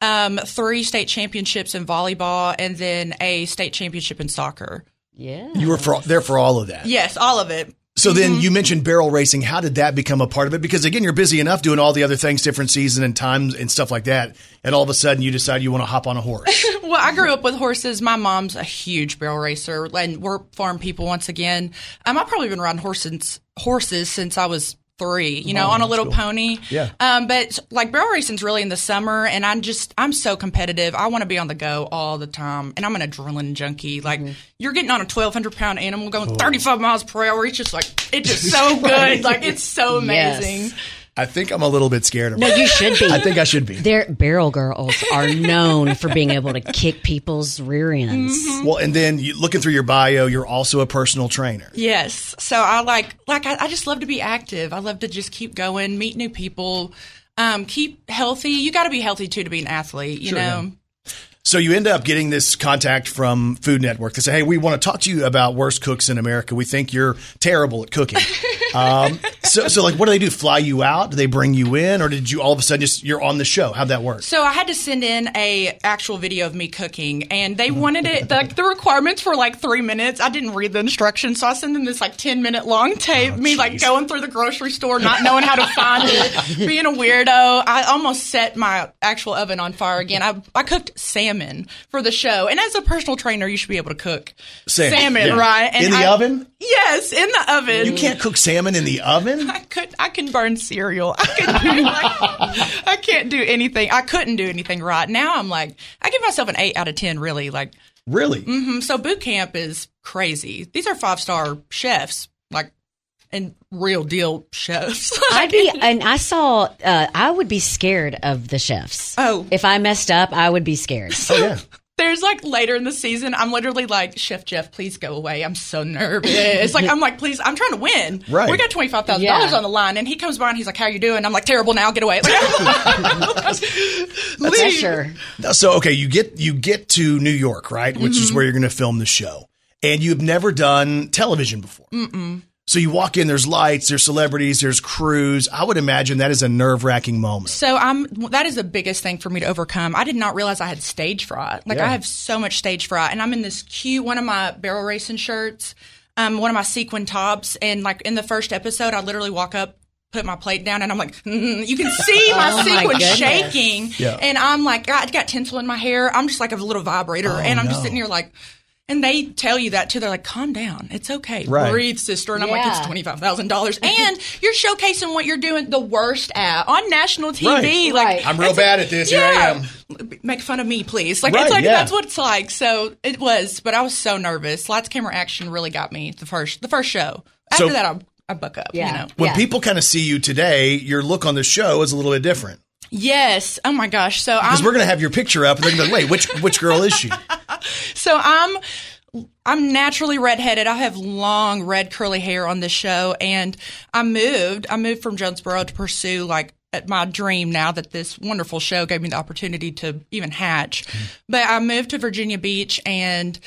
Speaker 8: um, three state championships in volleyball, and then a state championship in soccer.
Speaker 3: Yeah.
Speaker 2: You were for, there for all of that.
Speaker 8: Yes, all of it.
Speaker 2: So then you mentioned barrel racing. How did that become a part of it? Because again, you're busy enough doing all the other things, different season and times and stuff like that. And all of a sudden you decide you want to hop on a horse.
Speaker 8: Well, I grew up with horses. My mom's a huge barrel racer, and we're farm people once again. Um, I've probably been riding horses horses since I was three. You know, on a little pony.
Speaker 2: Yeah.
Speaker 8: Um, but like barrel racing's really in the summer, and I'm just I'm so competitive. I want to be on the go all the time, and I'm an adrenaline junkie. Like you're getting on a 1,200 pound animal going 35 miles per hour. It's just like it's just so good. Like it's so amazing.
Speaker 3: Yes.
Speaker 2: I think I'm a little bit scared of
Speaker 3: No,
Speaker 2: it.
Speaker 3: you should be.
Speaker 2: I think I should be.
Speaker 3: Their barrel girls are known for being able to kick people's rear ends.
Speaker 2: Well, and then you, looking through your bio, you're also a personal trainer.
Speaker 8: Yes. So I like like I, I just love to be active. I love to just keep going, meet new people, um, keep healthy. You got to be healthy too to be an athlete. You know.
Speaker 2: So you end up getting this contact from Food Network. to say, "Hey, we want to talk to you about worst cooks in America. We think you're terrible at cooking." um, so, so like, what do they do? Fly you out? Do they bring you in, or did you all of a sudden just you're on the show? How'd that work?
Speaker 8: So I had to send in a actual video of me cooking, and they wanted it. Like the requirements were like three minutes. I didn't read the instructions, so I sent them this like ten minute long tape. me like going through the grocery store, not knowing how to find it, being a weirdo. I almost set my actual oven on fire again. I I cooked salmon for the show, and as a personal trainer, you should be able to cook
Speaker 2: Salmon, yeah.
Speaker 8: right?
Speaker 2: In the
Speaker 8: I-
Speaker 2: oven?
Speaker 8: Yes, in the oven.
Speaker 2: You can't cook salmon in the oven.
Speaker 8: I could I can burn cereal. I could do like, I can't do anything. I couldn't do anything right. Now I'm like I give myself an 8 out of 10 really like
Speaker 2: Really?
Speaker 8: mm, so boot camp is crazy. These are five-star chefs like and real deal chefs.
Speaker 3: I'd be, and I saw, uh, I would be scared of the chefs.
Speaker 8: Oh.
Speaker 3: If I messed up, I would be scared.
Speaker 2: Oh yeah.
Speaker 8: There's like later in the season, I'm literally like, Chef Jeff, please go away. I'm so nervous. It's like I'm like, please, I'm trying to win.
Speaker 2: Right.
Speaker 8: We got twenty five thousand dollars
Speaker 3: Yeah.
Speaker 8: on the line, and he comes by and he's like, "How you doing?" I'm like, "Terrible now. Get away." Leave.
Speaker 3: Pressure.
Speaker 2: So okay, you get you get to New York, right? Which is where you're going to film the show, and you've never done television before. Mm-mm. So you walk in, there's lights, there's celebrities, there's crews. I would imagine that is a nerve wracking moment.
Speaker 8: So I'm that is the biggest thing for me to overcome. I did not realize I had stage fright. Like
Speaker 2: Yeah.
Speaker 8: I have so much stage fright, and I'm in this cute one of my barrel racing shirts, um, one of my sequin tops, and like in the first episode, I literally walk up. Put my plate down and I'm like, mm, you can see my
Speaker 3: Oh,
Speaker 8: sequin
Speaker 3: goodness.
Speaker 8: shaking,
Speaker 2: Yeah.
Speaker 8: and I'm like, I got tinsel in my hair. I'm just like a little vibrator, and I'm
Speaker 2: no.
Speaker 8: just sitting here like, and they tell you that too. They're like, calm down, it's okay,
Speaker 2: Right.
Speaker 8: breathe, sister. And I'm like, it's twenty five thousand dollars, and you're showcasing what you're doing the worst at on national TV.
Speaker 2: Right.
Speaker 8: Like,
Speaker 3: Right.
Speaker 2: I'm real bad at this. Here I am.
Speaker 8: Make fun of me, please. Like
Speaker 2: Right,
Speaker 8: it's like
Speaker 2: yeah.
Speaker 8: that's what it's like. So it was, but I was so nervous. Lights, camera, action really got me the first the first show. After
Speaker 2: So-
Speaker 8: that, I, I buck up.
Speaker 3: Yeah.
Speaker 8: You know.
Speaker 2: When
Speaker 3: Yeah.
Speaker 2: people kind of see you today, your look on the show is a little bit different.
Speaker 8: Yes. Oh my gosh. So
Speaker 2: Because we're going to have your picture up, and they're going to be like, wait, which which girl is she?
Speaker 8: so I'm I'm naturally redheaded. I have long red curly hair on this show, and I moved. I moved from Jonesboro to pursue like at my dream. Now that this wonderful show gave me the opportunity to even hatch, mm-hmm. but I moved to Virginia Beach and.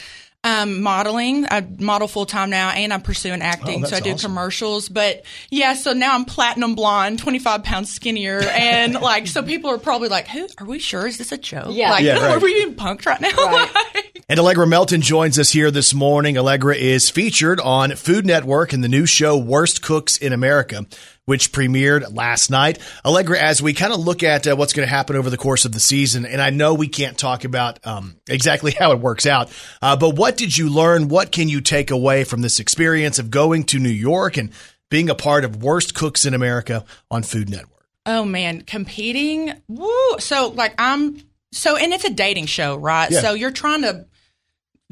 Speaker 8: Um, modeling. I model full time now, and I'm pursuing acting.
Speaker 2: Oh,
Speaker 8: so I
Speaker 2: that's
Speaker 8: do
Speaker 2: awesome.
Speaker 8: commercials. But yeah, so now I'm platinum blonde, 25 pounds skinnier, and like, so people are probably like, "Who are we sure? Is this a joke?
Speaker 3: Yeah.
Speaker 8: like,
Speaker 2: Yeah, right.
Speaker 8: are we being punked right now?"
Speaker 2: And Allegra Melton joins us here this morning. Allegra is featured on Food Network in the new show Worst Cooks in America, which premiered last night. Allegra, as we kind of look at uh, what's going to happen over the course of the season, and I know we can't talk about um, exactly how it works out, uh, but what did you learn? What can you take away from this experience of going to New York and being a part of Worst Cooks in America on Food Network?
Speaker 8: Oh man, competing. Woo. So like I'm so and it's a dating show, right?
Speaker 2: Yeah.
Speaker 8: So you're trying to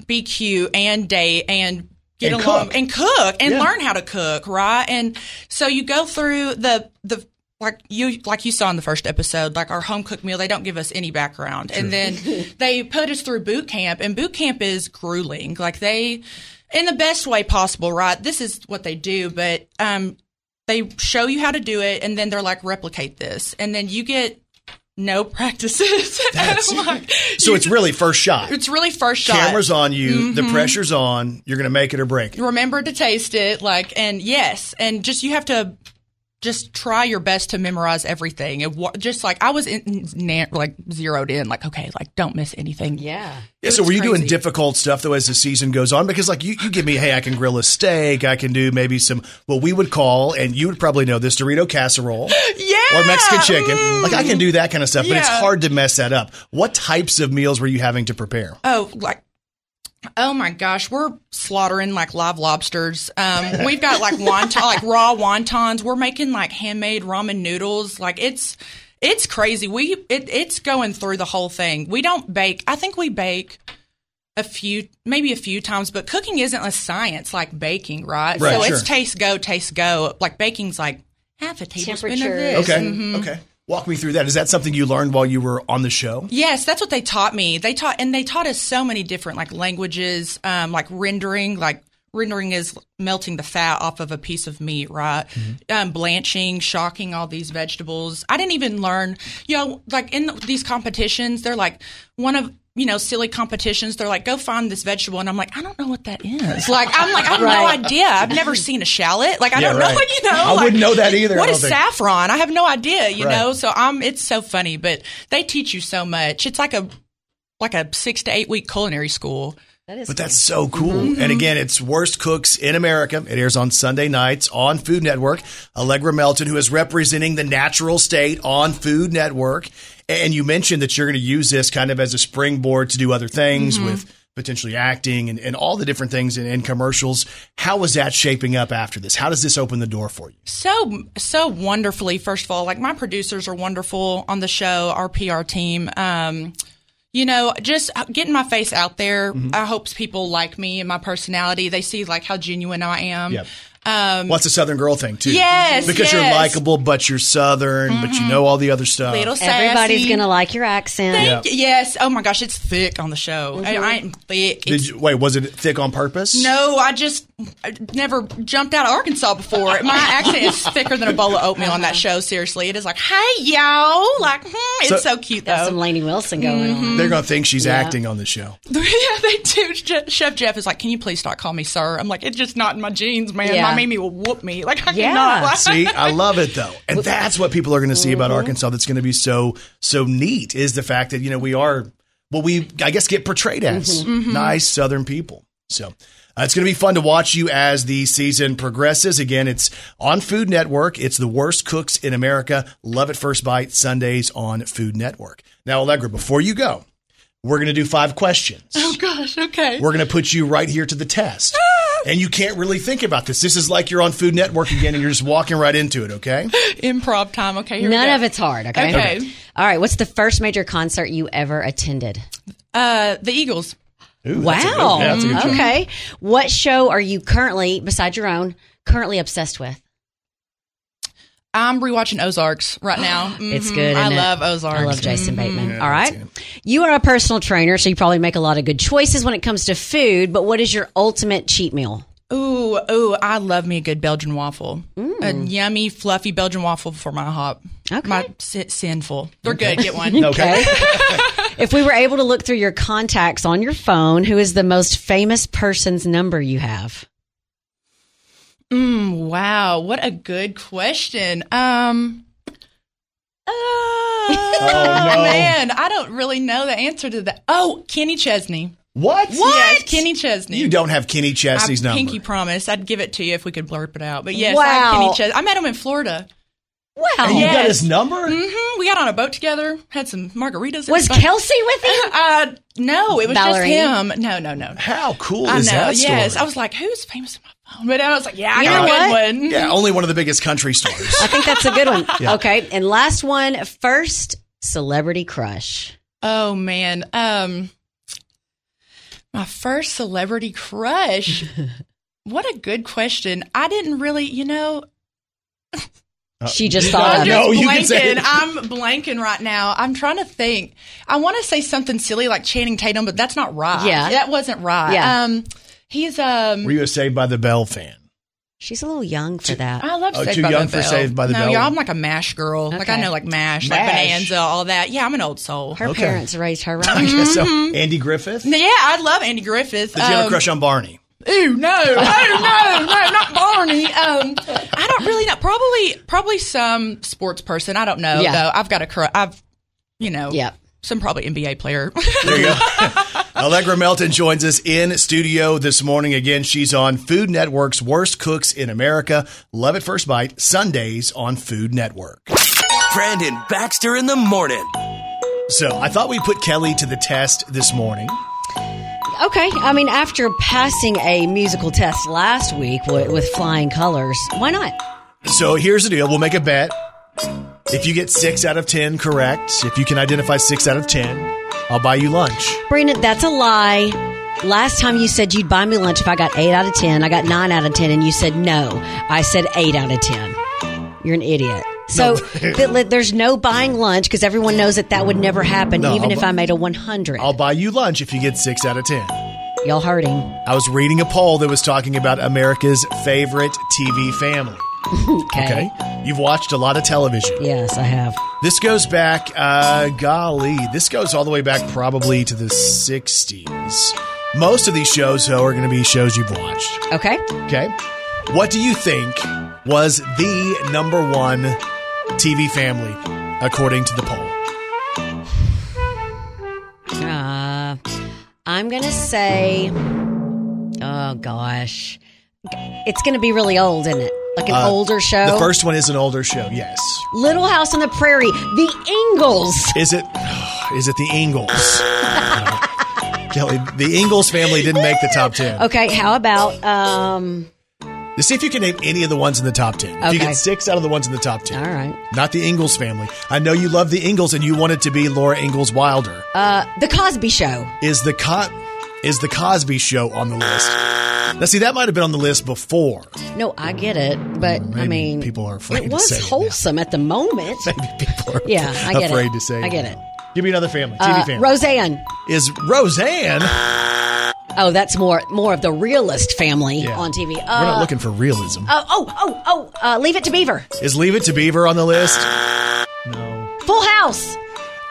Speaker 8: be cute and date and get
Speaker 2: And
Speaker 8: along
Speaker 2: cook.
Speaker 8: and cook and
Speaker 2: Yeah.
Speaker 8: learn how to cook, right? And so you go through the the like you like you saw in the first episode, like our home cooked meal, they don't give us any background. And then they put us through boot camp and boot camp is grueling. Like they in the best way possible, right? This is what they do, but um they show you how to do it and then they're like replicate this and then you get no practices Like,
Speaker 2: So it's really first shot.
Speaker 8: it's really first shot
Speaker 2: Camera's on you, the
Speaker 8: Mhm.
Speaker 2: pressure's on, you're going to make it or break it.
Speaker 8: remember to taste it like and yes and just you have to just try your best to memorize everything and wa- just like i was in, na- like zeroed in like okay like don't miss anything
Speaker 3: Yeah.
Speaker 2: Yeah, so
Speaker 8: was
Speaker 2: were you doing difficult stuff though as the season goes on? Because like you, you give me, hey, I can grill a steak, I can do maybe some what we would call, and you would probably know this Dorito casserole
Speaker 8: yeah
Speaker 2: or Mexican chicken.
Speaker 8: Mm.
Speaker 2: Like I can do that kind of stuff, but it's hard to mess that up. What types of meals were you having to prepare?
Speaker 8: Oh, like, oh my gosh, we're slaughtering like live lobsters. Um, we've got like wonton, like raw wontons. We're making like handmade ramen noodles. Like it's, it's crazy. We, it, it's going through the whole thing. We don't bake. I think we bake a few, maybe a few times, but cooking isn't a science like baking, right?
Speaker 2: Right,
Speaker 8: so
Speaker 2: sure.
Speaker 8: it's taste go, taste go. Like baking's like half a tablespoon of this.
Speaker 2: Okay,
Speaker 8: Mhm.
Speaker 2: okay. Walk me through that. Is that something you learned while you were on the show?
Speaker 8: Yes, that's what they taught me. They taught and they taught us so many different like languages, um, like rendering, like rendering is melting the fat off of a piece of meat, right? Um, blanching, shocking all these vegetables. I didn't even learn, you know, like in these competitions, they're like one of you know, silly competitions. They're like, go find this vegetable, and I'm like, I don't know what that is. Like, I'm like, I have no idea. I've never seen a shallot. Like, I
Speaker 2: Yeah,
Speaker 8: don't
Speaker 2: right.
Speaker 8: know. What, you know,
Speaker 2: I
Speaker 8: like,
Speaker 2: wouldn't know that either, I
Speaker 8: What
Speaker 2: don't
Speaker 8: is
Speaker 2: think.
Speaker 8: saffron? I have no idea. You
Speaker 2: Right.
Speaker 8: know, so I'm. It's so funny, but they teach you so much. It's like a like a six to eight week culinary school.
Speaker 3: That is
Speaker 2: But that's so cool. Mm-hmm. And again, it's Worst Cooks in America. It airs on Sunday nights on Food Network. Allegra Melton, who is representing the natural state on Food Network. And you mentioned that you're going to use this kind of as a springboard to do other things with potentially acting and, and all the different things in, in commercials. How is that shaping up after this? How does this open the door for you?
Speaker 8: So so wonderfully. First of all, like my producers are wonderful on the show. Our PR team. Um, you know, just getting my face out there.
Speaker 2: Mm-hmm.
Speaker 8: I hope people like me and my personality. They see like how genuine I am.
Speaker 2: Yep. What's a Southern girl thing too?
Speaker 8: Um, Yes,
Speaker 2: because you're.
Speaker 8: Mm-hmm.
Speaker 2: likable, but you're Southern, but you know all the other stuff.
Speaker 8: Little
Speaker 3: Everybody's going to like your accent.
Speaker 8: Thank you. Yes. Oh my gosh, it's thick on the show. I, I am thick.
Speaker 2: Did you, wait, was it thick on purpose?
Speaker 8: No, I just I never jumped out of Arkansas before. My accent is thicker than a bowl of oatmeal on that show. Seriously, it is like, hey y'all, like, hmm, it's
Speaker 2: So-
Speaker 8: so, cute
Speaker 3: Got
Speaker 8: though.
Speaker 3: some Lainey Wilson going mm-hmm. on.
Speaker 2: They're going to think she's
Speaker 3: Yeah.
Speaker 2: acting on the show.
Speaker 8: yeah, they do. Je- Chef Jeff is like, can you please stop calling me sir? I'm like, it's just not in my genes, man.
Speaker 3: Yeah.
Speaker 8: My Mimi will whoop me. Like, I
Speaker 3: Yeah.
Speaker 8: cannot. Like,
Speaker 2: See, I love it though, and that's what people are going to see about mm-hmm. Arkansas. That's going to be so so neat is the fact that you know we are what we I guess get portrayed as mm-hmm. nice Southern people. So. Uh, it's going to be fun to watch you as the season progresses. Again, it's on Food Network. It's the worst cooks in America. Love at First Bite Sundays on Food Network. Now, Allegra, before you go, we're going to do five questions.
Speaker 8: oh gosh, okay.
Speaker 2: We're going to put you right here to the test. And you can't really think about this. This is like you're on Food Network again and you're just walking right into it, okay?
Speaker 8: Improv time. Okay, here we
Speaker 3: None
Speaker 8: go.
Speaker 3: of it's hard, okay?
Speaker 8: Okay.
Speaker 3: All right. What's the first major concert you ever attended?
Speaker 8: Uh, the Eagles.
Speaker 2: Ooh, that's a good-
Speaker 3: wow.
Speaker 2: yeah, that's a good
Speaker 3: okay. What show are you currently, besides your own, currently obsessed with?
Speaker 8: I'm rewatching Ozarks right now.
Speaker 3: It's
Speaker 8: Mhm.
Speaker 3: good.
Speaker 8: I
Speaker 3: isn't it?
Speaker 8: love Ozarks.
Speaker 3: I love Jason Bateman.
Speaker 2: Yeah,
Speaker 3: All
Speaker 2: me
Speaker 3: right.
Speaker 2: too.
Speaker 3: You are a personal trainer, so you probably make a lot of good choices when it comes to food. But what is your ultimate cheat meal?
Speaker 8: Ooh, ooh, I love me a good Belgian waffle. A
Speaker 3: Mm.
Speaker 8: yummy, fluffy Belgian waffle for my hop.
Speaker 3: Okay.
Speaker 8: My si- sinful. They're good. Get one.
Speaker 2: Okay.
Speaker 3: if we were able to look through your contacts on your phone, who is the most famous person's number you have?
Speaker 8: Mm, wow, what a good question. Um. Oh,
Speaker 2: no.
Speaker 8: man, I don't really know the answer to that. Oh, Kenny Chesney.
Speaker 2: What?
Speaker 8: Yes, Kenny Chesney.
Speaker 2: You don't have Kenny Chesney's
Speaker 8: I
Speaker 2: number.
Speaker 8: pinky promise. I'd give it to you if we could blurb it out. But yes, I have Kenny Chesney. I met him in Florida.
Speaker 3: Wow.
Speaker 2: And you got his number?
Speaker 8: hmm We got on a boat together, had some margaritas.
Speaker 3: Was
Speaker 8: fun.
Speaker 3: Kelsey with him?
Speaker 8: Uh, no, it was
Speaker 3: Valerie?
Speaker 8: just him. No, no, no.
Speaker 2: How cool
Speaker 8: I
Speaker 2: is
Speaker 8: know.
Speaker 2: that story?
Speaker 8: Yes, I was like, "Who's famous on my phone?" But I was like, "Yeah, I
Speaker 3: You
Speaker 8: got
Speaker 3: know
Speaker 8: a good one."
Speaker 2: yeah, only one of the biggest country stores.
Speaker 3: I think that's a good one. Okay. And last one, first celebrity crush.
Speaker 8: Oh man, um, my first celebrity crush. what a good question. I didn't really, you know,
Speaker 3: She just thought
Speaker 2: gotta
Speaker 3: of
Speaker 2: know.
Speaker 3: it.
Speaker 2: you can say
Speaker 8: blanking. I'm blanking right now. I'm trying to think. I want to say something silly like Channing Tatum, but that's not right.
Speaker 3: Yeah.
Speaker 8: that wasn't right.
Speaker 3: Yeah.
Speaker 8: Um, he's um.
Speaker 2: Were you a Saved by the Bell fan?
Speaker 3: She's a little young for that.
Speaker 8: I love
Speaker 2: Oh,
Speaker 8: Saved
Speaker 2: too
Speaker 8: by
Speaker 2: young
Speaker 8: the
Speaker 2: for
Speaker 8: Bell.
Speaker 2: Saved by the
Speaker 8: no,
Speaker 2: Bell?
Speaker 8: Yeah, I'm like a Mash girl. Like I know like Mash, like Bonanza, all that. Yeah, I'm an old soul.
Speaker 3: Her
Speaker 2: Okay.
Speaker 3: parents raised her
Speaker 2: I
Speaker 3: right.
Speaker 2: guess so. Andy Griffith?
Speaker 8: Yeah, I love Andy Griffith.
Speaker 2: Did you have a
Speaker 8: Um,
Speaker 2: crush on Barney?
Speaker 8: Ooh, no, oh no, no, not Barney. Um, I don't really know. Probably, probably some sports person. I don't know
Speaker 3: Yeah.
Speaker 8: though. I've got a crush. I've, you know,
Speaker 3: Yep.
Speaker 8: some probably NBA player.
Speaker 2: There you go. Allegra Melton joins us in studio this morning. Again, she's on Food Network's Worst Cooks in America. Love at First Bite, Sundays on Food Network.
Speaker 1: Brandon Baxter in the morning.
Speaker 2: So I thought we'd put Kelly to the test this morning.
Speaker 3: Okay. I mean, after passing a musical test last week with, with flying colors, why not?
Speaker 2: So here's the deal. We'll make a bet. If you get six out of 10 correct, if you can identify six out of 10, I'll buy you lunch.
Speaker 3: Brandon, that's a lie. Last time you said you'd buy me lunch if I got 8 out of 10. I got 9 out of 10, and you said no. I said 8 out of 10. You're an idiot. So th- there's no buying lunch because everyone knows that that would never happen,
Speaker 2: No,
Speaker 3: even
Speaker 2: I'll
Speaker 3: if
Speaker 2: bu-
Speaker 3: I made a 100.
Speaker 2: I'll buy you lunch if you get six out of 10.
Speaker 3: Y'all him.
Speaker 2: I was reading a poll that was talking about America's favorite TV family.
Speaker 3: Okay.
Speaker 2: Okay. You've watched a lot of television.
Speaker 3: Yes, I have.
Speaker 2: This goes back, uh, golly, this goes all the way back probably to the 60s. Most of these shows, though, are going to be shows you've watched.
Speaker 3: Okay.
Speaker 2: Okay. What do you think was the number one TV family according to the poll?
Speaker 3: Uh, I'm going to say, oh gosh. It's going to be really old, isn't it? Like an
Speaker 2: Uh,
Speaker 3: older show.
Speaker 2: The first one is an older show, yes.
Speaker 3: Little House on the Prairie, The Ingalls.
Speaker 2: Is it? Is it the Ingalls? Kelly, the Ingalls family didn't make the top ten.
Speaker 3: Okay, how about um
Speaker 2: Let's see if you can name any of the ones in the top ten. If you get six out of the ones in the top ten,
Speaker 3: all right.
Speaker 2: not the Ingalls family. I know you love the Ingalls and you want it to be Laura Ingalls Wilder.
Speaker 3: Uh The Cosby Show.
Speaker 2: is the Co- is the Cosby Show on the list? Now, see, that might have been on the list before.
Speaker 3: No, I get it, but I mean
Speaker 2: people are afraid
Speaker 3: It
Speaker 2: to
Speaker 3: was
Speaker 2: say it now.
Speaker 3: wholesome at the moment.
Speaker 2: Maybe people are
Speaker 3: Yeah, I get it.
Speaker 2: afraid to say.
Speaker 3: I get it.
Speaker 2: Give me another family. TV
Speaker 3: Uh,
Speaker 2: family.
Speaker 3: Roseanne.
Speaker 2: is Roseanne.
Speaker 3: Oh, that's more more of the realist family
Speaker 2: Yeah.
Speaker 3: on TV. Uh,
Speaker 2: We're not looking for realism.
Speaker 3: Oh, oh, oh, oh! Uh, Leave It to Beaver.
Speaker 2: is Leave It to Beaver on the list? No.
Speaker 3: Full House.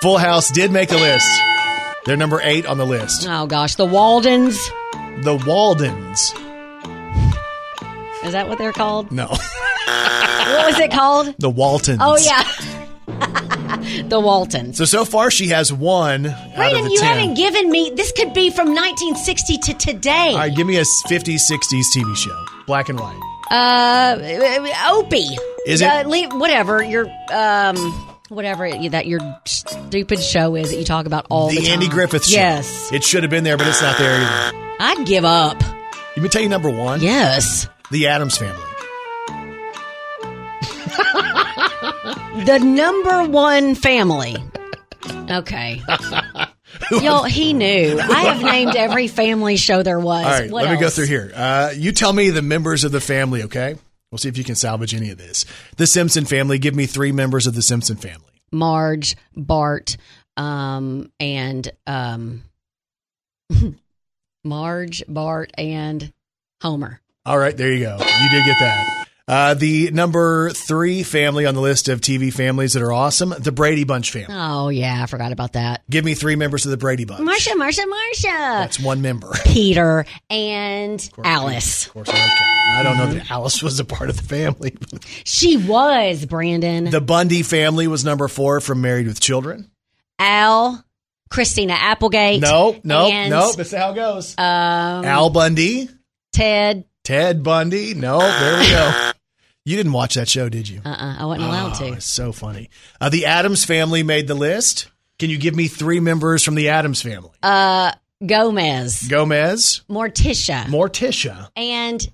Speaker 2: Full House did make the list. They're number eight on the list.
Speaker 3: Oh gosh, the Waldens.
Speaker 2: The Waldens.
Speaker 3: Is that what they're called?
Speaker 2: No.
Speaker 3: What was it called?
Speaker 2: The Waltons.
Speaker 3: Oh yeah, the Waltons.
Speaker 2: So so far she has one out of
Speaker 3: Brandon,
Speaker 2: the
Speaker 3: you
Speaker 2: ten.
Speaker 3: haven't given me. This could be from 1960 to today.
Speaker 2: All right, give me a 50s, 60s TV show. Black and white.
Speaker 3: Uh, Opie.
Speaker 2: Is it-
Speaker 3: Uh, leave, whatever your um, whatever it- that your stupid show is that you talk about all the,
Speaker 2: the
Speaker 3: time.
Speaker 2: Andy Griffith show.
Speaker 3: Yes,
Speaker 2: It should have been there, but it's not there either.
Speaker 3: I'd give up.
Speaker 2: Let me tell you number one.
Speaker 3: Yes,
Speaker 2: The Addams Family.
Speaker 3: The number one family. Okay. Y'all, he knew. I have named every family show there was.
Speaker 2: All right,
Speaker 3: What
Speaker 2: let me go through here. Uh, you tell me the members of the family, okay? We'll see if you can salvage any of this. The Simpson family. Give me three members of the Simpson family.
Speaker 3: Marge, Bart, um, and um, Marge, Bart, and Homer.
Speaker 2: All right, there you go. You did get that. Uh, the number three family on the list of TV families that are awesome, the Brady Bunch family.
Speaker 3: Oh yeah, I forgot about that.
Speaker 2: Give me three members of the Brady Bunch.
Speaker 3: Marcia, Marcia, Marcia.
Speaker 2: That's one member.
Speaker 3: Peter and Alice.
Speaker 2: Of course, okay. I don't know that Alice was a part of the family.
Speaker 3: She was Brandon.
Speaker 2: the Bundy family was number four from Married with Children.
Speaker 3: Al, Christina Applegate.
Speaker 2: No, no,
Speaker 3: and,
Speaker 2: no. That's how it goes.
Speaker 3: Um,
Speaker 2: Al Bundy,
Speaker 3: Ted.
Speaker 2: Ted Bundy. No, there we go. You didn't watch that show, did you?
Speaker 3: Uh, uh I wasn't allowed
Speaker 2: Oh,
Speaker 3: to.
Speaker 2: it's so funny. Uh, the Addams family made the list. Can you give me three members from the Addams family?
Speaker 3: Uh, Gomez,
Speaker 2: Gomez,
Speaker 3: Morticia,
Speaker 2: Morticia.
Speaker 3: and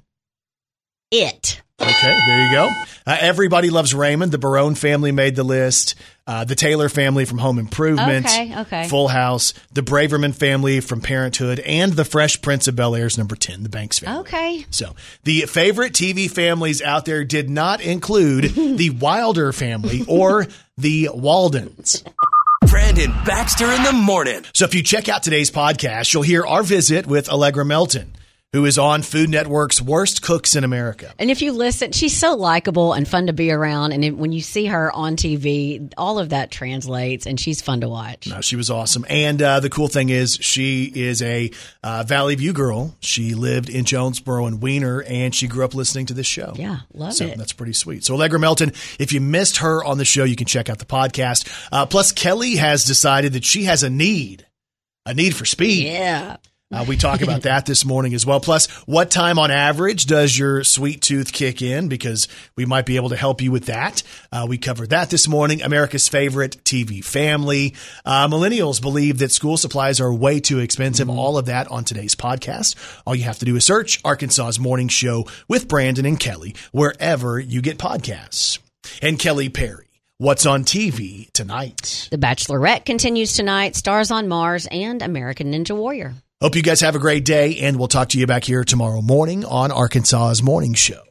Speaker 3: it.
Speaker 2: Okay, there you go. Uh, Everybody loves Raymond. The Barone family made the list. Uh, the Taylor family from Home Improvement.
Speaker 3: Okay, okay.
Speaker 2: Full House. The Braverman family from Parenthood, and the Fresh Prince of Bel Air's number ten, the Banks family.
Speaker 3: Okay.
Speaker 2: So the favorite TV families out there did not include the Wilder family or the Waldens.
Speaker 1: Brandon Baxter in the morning.
Speaker 2: So if you check out today's podcast, you'll hear our visit with Allegra Melton, who is on Food Network's Worst Cooks in America.
Speaker 3: And if you listen, she's so likable and fun to be around. And when you see her on TV, all of that translates, and she's fun to watch.
Speaker 2: No, she was awesome. And uh, the cool thing is, she is a uh, Valley View girl. She lived in Jonesboro and Weiner, and she grew up listening to this show.
Speaker 3: Yeah, love
Speaker 2: so
Speaker 3: it.
Speaker 2: that's pretty sweet. So Allegra Melton, if you missed her on the show, you can check out the podcast. Uh, plus, Kelly has decided that she has a need, a need for speed.
Speaker 3: Yeah.
Speaker 2: Uh, we talk about that this morning as well. Plus, what time on average does your sweet tooth kick in? Because we might be able to help you with that. Uh, we covered that this morning. America's favorite TV family. Uh, millennials believe that school supplies are way too expensive. All of that on today's podcast. All you have to do is search Arkansas's Morning Show with Brandon and Kelly wherever you get podcasts. And Kelly Perry. What's on TV tonight?
Speaker 3: The Bachelorette continues tonight, Stars on Mars, and American Ninja Warrior.
Speaker 2: Hope you guys have a great day, and we'll talk to you back here tomorrow morning on Arkansas's Morning Show.